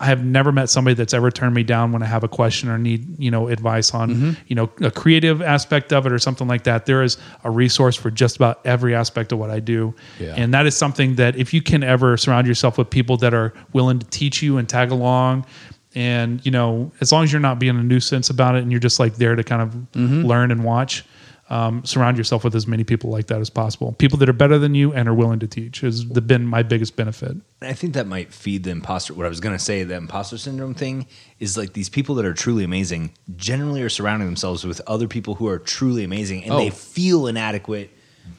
I have never met somebody that's ever turned me down when I have a question or need, you know, advice on, you know, a creative aspect of it or something like that. There is a resource for just about every aspect of what I do. Yeah. And that is something that if you can ever surround yourself with people that are willing to teach you and tag along and you know as long as you're not being a nuisance about it and you're just like there to kind of Mm-hmm. learn and watch um, surround yourself with as many people like that as possible people that are better than you and are willing to teach has the, been my biggest benefit I think that might feed the imposter. What I was going to say, the imposter syndrome thing is like these people that are truly amazing generally are surrounding themselves with other people who are truly amazing and Oh. they feel inadequate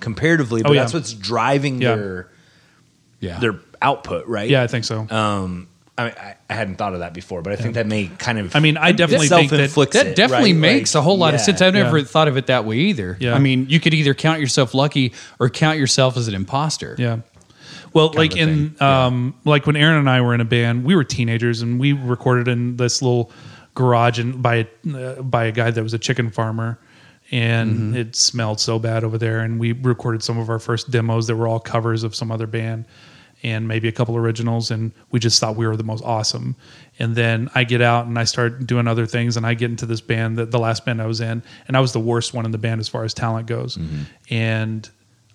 comparatively, but Oh, yeah. that's what's driving Yeah. their yeah their output, right? yeah i think so Um, I, mean, I, I hadn't thought of that before, but I think that may kind of. I mean, I definitely think that self-inflicts That it, definitely right? makes Like, a whole lot of yeah. sense. I've never Yeah. thought of it that way either. Yeah. I mean, you could either count yourself lucky or count yourself as an imposter. Yeah. Well, like of in um like when Aaron and I were in a band, we were teenagers and we recorded in this little garage and by uh, by a guy that was a chicken farmer and Mm-hmm. it smelled so bad over there and we recorded some of our first demos that were all covers of some other band and maybe a couple originals and we just thought we were the most awesome. And then i get out and i start doing other things and i get into this band that the last band i was in and i was the worst one in the band as far as talent goes. And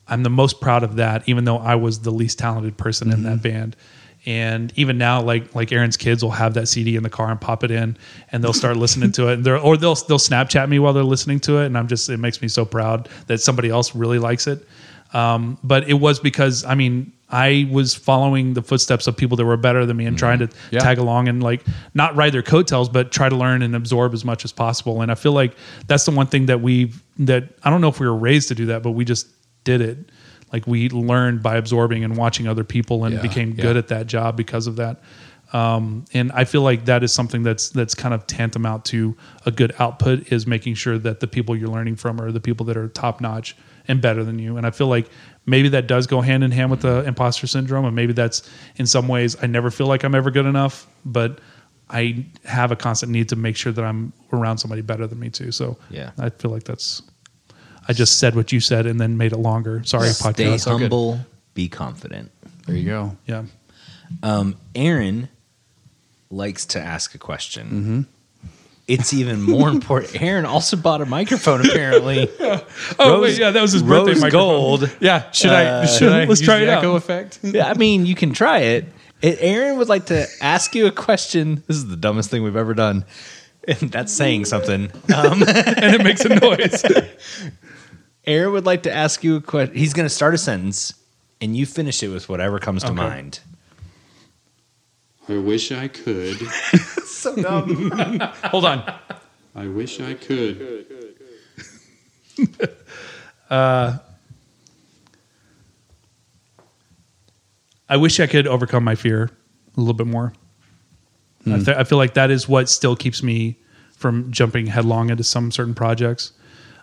i'm the most proud of that even though i was the least talented person in that band. And even now like like aaron's kids will have that cd in the car and pop it in and they'll start listening to it. And they're, or they'll they'll snapchat me while they're listening to it and i'm just it makes me so proud that somebody else really likes it. Um, but it was because I mean I was following the footsteps of people that were better than me and trying to Yeah. tag along and like not ride their coattails, but try to learn and absorb as much as possible. And I feel like that's the one thing that we that I don't know if we were raised to do that, but we just did it. Like we learned by absorbing and watching other people and Yeah, became yeah. good at that job because of that. Um, and I feel like that is something that's that's kind of tantamount to a good output is making sure that the people you're learning from are the people that are top notch and better than you. And I feel like maybe that does go hand in hand with the imposter syndrome, and maybe that's in some ways I never feel like I'm ever good enough, but I have a constant need to make sure that I'm around somebody better than me too. So Yeah. I feel like that's. I just said what you said and then made it longer. Sorry, Stay podcast. so good. humble, be confident. There you go. Yeah. Um, Aaron likes to ask a question. Mm-hmm. It's even more important. Aaron also bought a microphone, apparently. Oh wait, yeah, that was his birthday rose microphone. gold. Yeah, should I? Uh, Should I? Let's try the it out. echo effect. Yeah, I mean, you can try it. it. Aaron would like to ask you a question. This is the dumbest thing we've ever done. And that's saying something. Um, and it makes a noise. Aaron would like to ask you a question. He's going to start a sentence, and you finish it with whatever comes to Okay. mind. I wish I could. So dumb. Hold on. I wish I could. I wish I could overcome my fear a little bit more. I, th- I feel like that is what still keeps me from jumping headlong into some certain projects.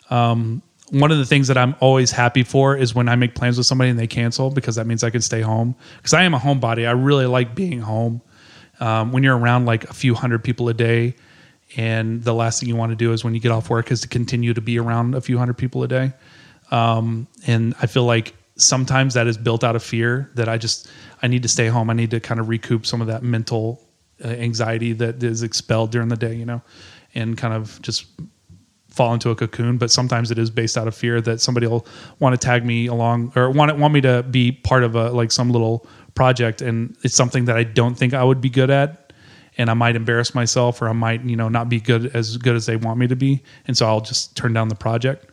Um, one of the things that I'm always happy for is when I make plans with somebody and they cancel because that means I can stay home. Because I am a homebody. I really like being home. Um, when you're around like a few hundred people a day, and the last thing you want to do is when you get off work is to continue to be around a few hundred people a day. Um, and I feel like sometimes that is built out of fear that I just I need to stay home. I need to kind of recoup some of that mental uh, anxiety that is expelled during the day, you know, and kind of just fall into a cocoon. But sometimes it is based out of fear that somebody will want to tag me along or want want me to be part of a like some little project, and it's something that I don't think I would be good at. And I might embarrass myself, or I might, you know, not be good as good as they want me to be, and so I'll just turn down the project.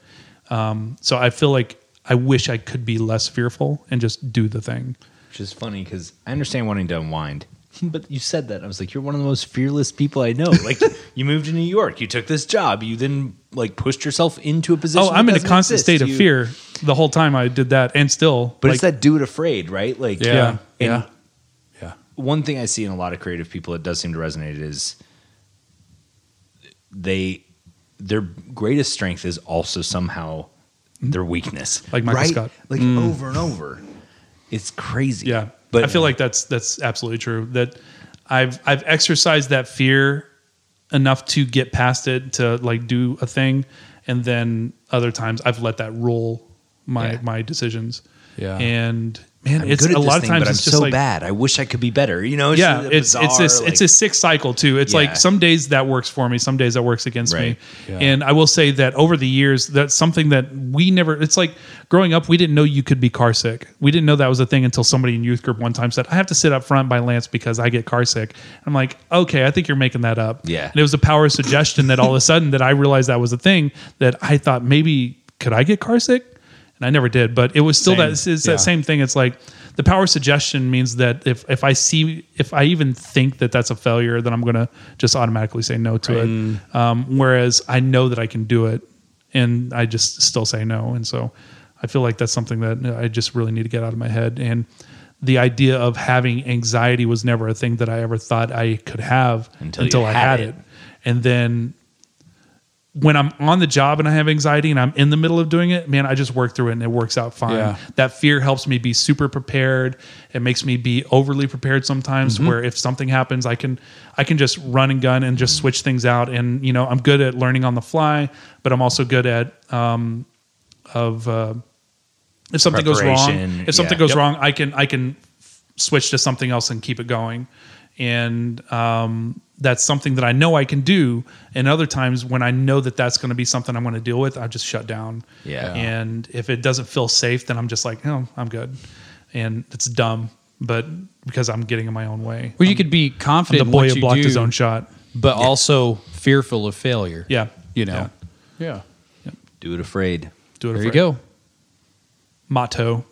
Um, so I feel like I wish I could be less fearful and just do the thing. Which is funny because I understand wanting to unwind. But you said that. I was like, you're one of the most fearless people I know. Like, you moved to New York, you took this job, you then like pushed yourself into a position. Oh, I'm in a constant exist. state of You- fear the whole time I did that, and still. But like, it's that do it afraid, right? Like, Yeah. Yeah. Yeah. one thing I see in a lot of creative people that does seem to resonate is they their greatest strength is also somehow their weakness. Like Michael right? Scott. Like mm. over and over. It's crazy. Yeah, But I feel like that's that's absolutely true. That I've I've exercised that fear enough to get past it to like do a thing, and then other times I've let that rule my Yeah. my decisions. Yeah. and man, I'm it's a lot of thing, times it's just so like bad. I wish I could be better. You know, yeah, just it's it's a like- it's a sick cycle too. It's Yeah. like some days that works for me, some days that works against Right. me. Yeah. And I will say that over the years, that's something that we never. It's like growing up, we didn't know you could be car sick. We didn't know that was a thing until somebody in youth group one time said, "I have to sit up front by Lance because I get car sick." I'm like, okay, I think you're making that up. Yeah. And it was the power of suggestion that all of a sudden that I realized that was a thing that I thought maybe could I get car sick, I never did. But it was still Same. that it's, it's Yeah. that same thing. It's like the power suggestion means that if if I see if I even think that that's a failure, then I'm gonna just automatically say no to it. Um, whereas I know that I can do it, and I just still say no. And so I feel like that's something that I just really need to get out of my head. And the idea of having anxiety was never a thing that I ever thought I could have Until until, I had had it. it. And then when I'm on the job and I have anxiety and I'm in the middle of doing it, man, I just work through it and it works out fine. Yeah. That fear helps me be super prepared. It makes me be overly prepared sometimes Mm-hmm. where if something happens, I can I can just run and gun and just switch things out. And you know, I'm good at learning on the fly, but I'm also good at um of uh if something goes wrong, if something yeah. goes Yep. wrong, I can I can switch to something else and keep it going. And um, that's something that I know I can do. And other times when I know that that's going to be something I'm going to deal with, I just shut down. Yeah. And if it doesn't feel safe, then I'm just like, oh, I'm good. And it's dumb, but because I'm getting in my own way. Well, you could be I'm confident the boy what who blocked do, his own shot. but also fearful of failure. Yeah. You know. Yeah. Do it afraid. Do it. There you go. Motto.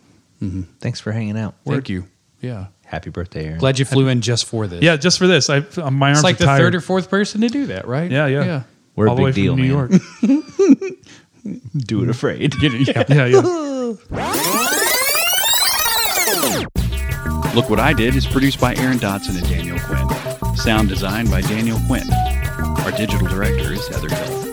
Mm-hmm. Thanks for hanging out. Thank you. Yeah. Happy birthday, Aaron. Glad you flew in just for this. Yeah, just for this, I my arms It's like are the tired. third or fourth person to do that, right? yeah, yeah, Yeah. We're a All the way big deal, from New man. York. Do it afraid. yeah, yeah. Look What I Did is produced by Aaron Dotson and Daniel Quinn. Sound designed by Daniel Quinn. Our digital director is Heather Hill.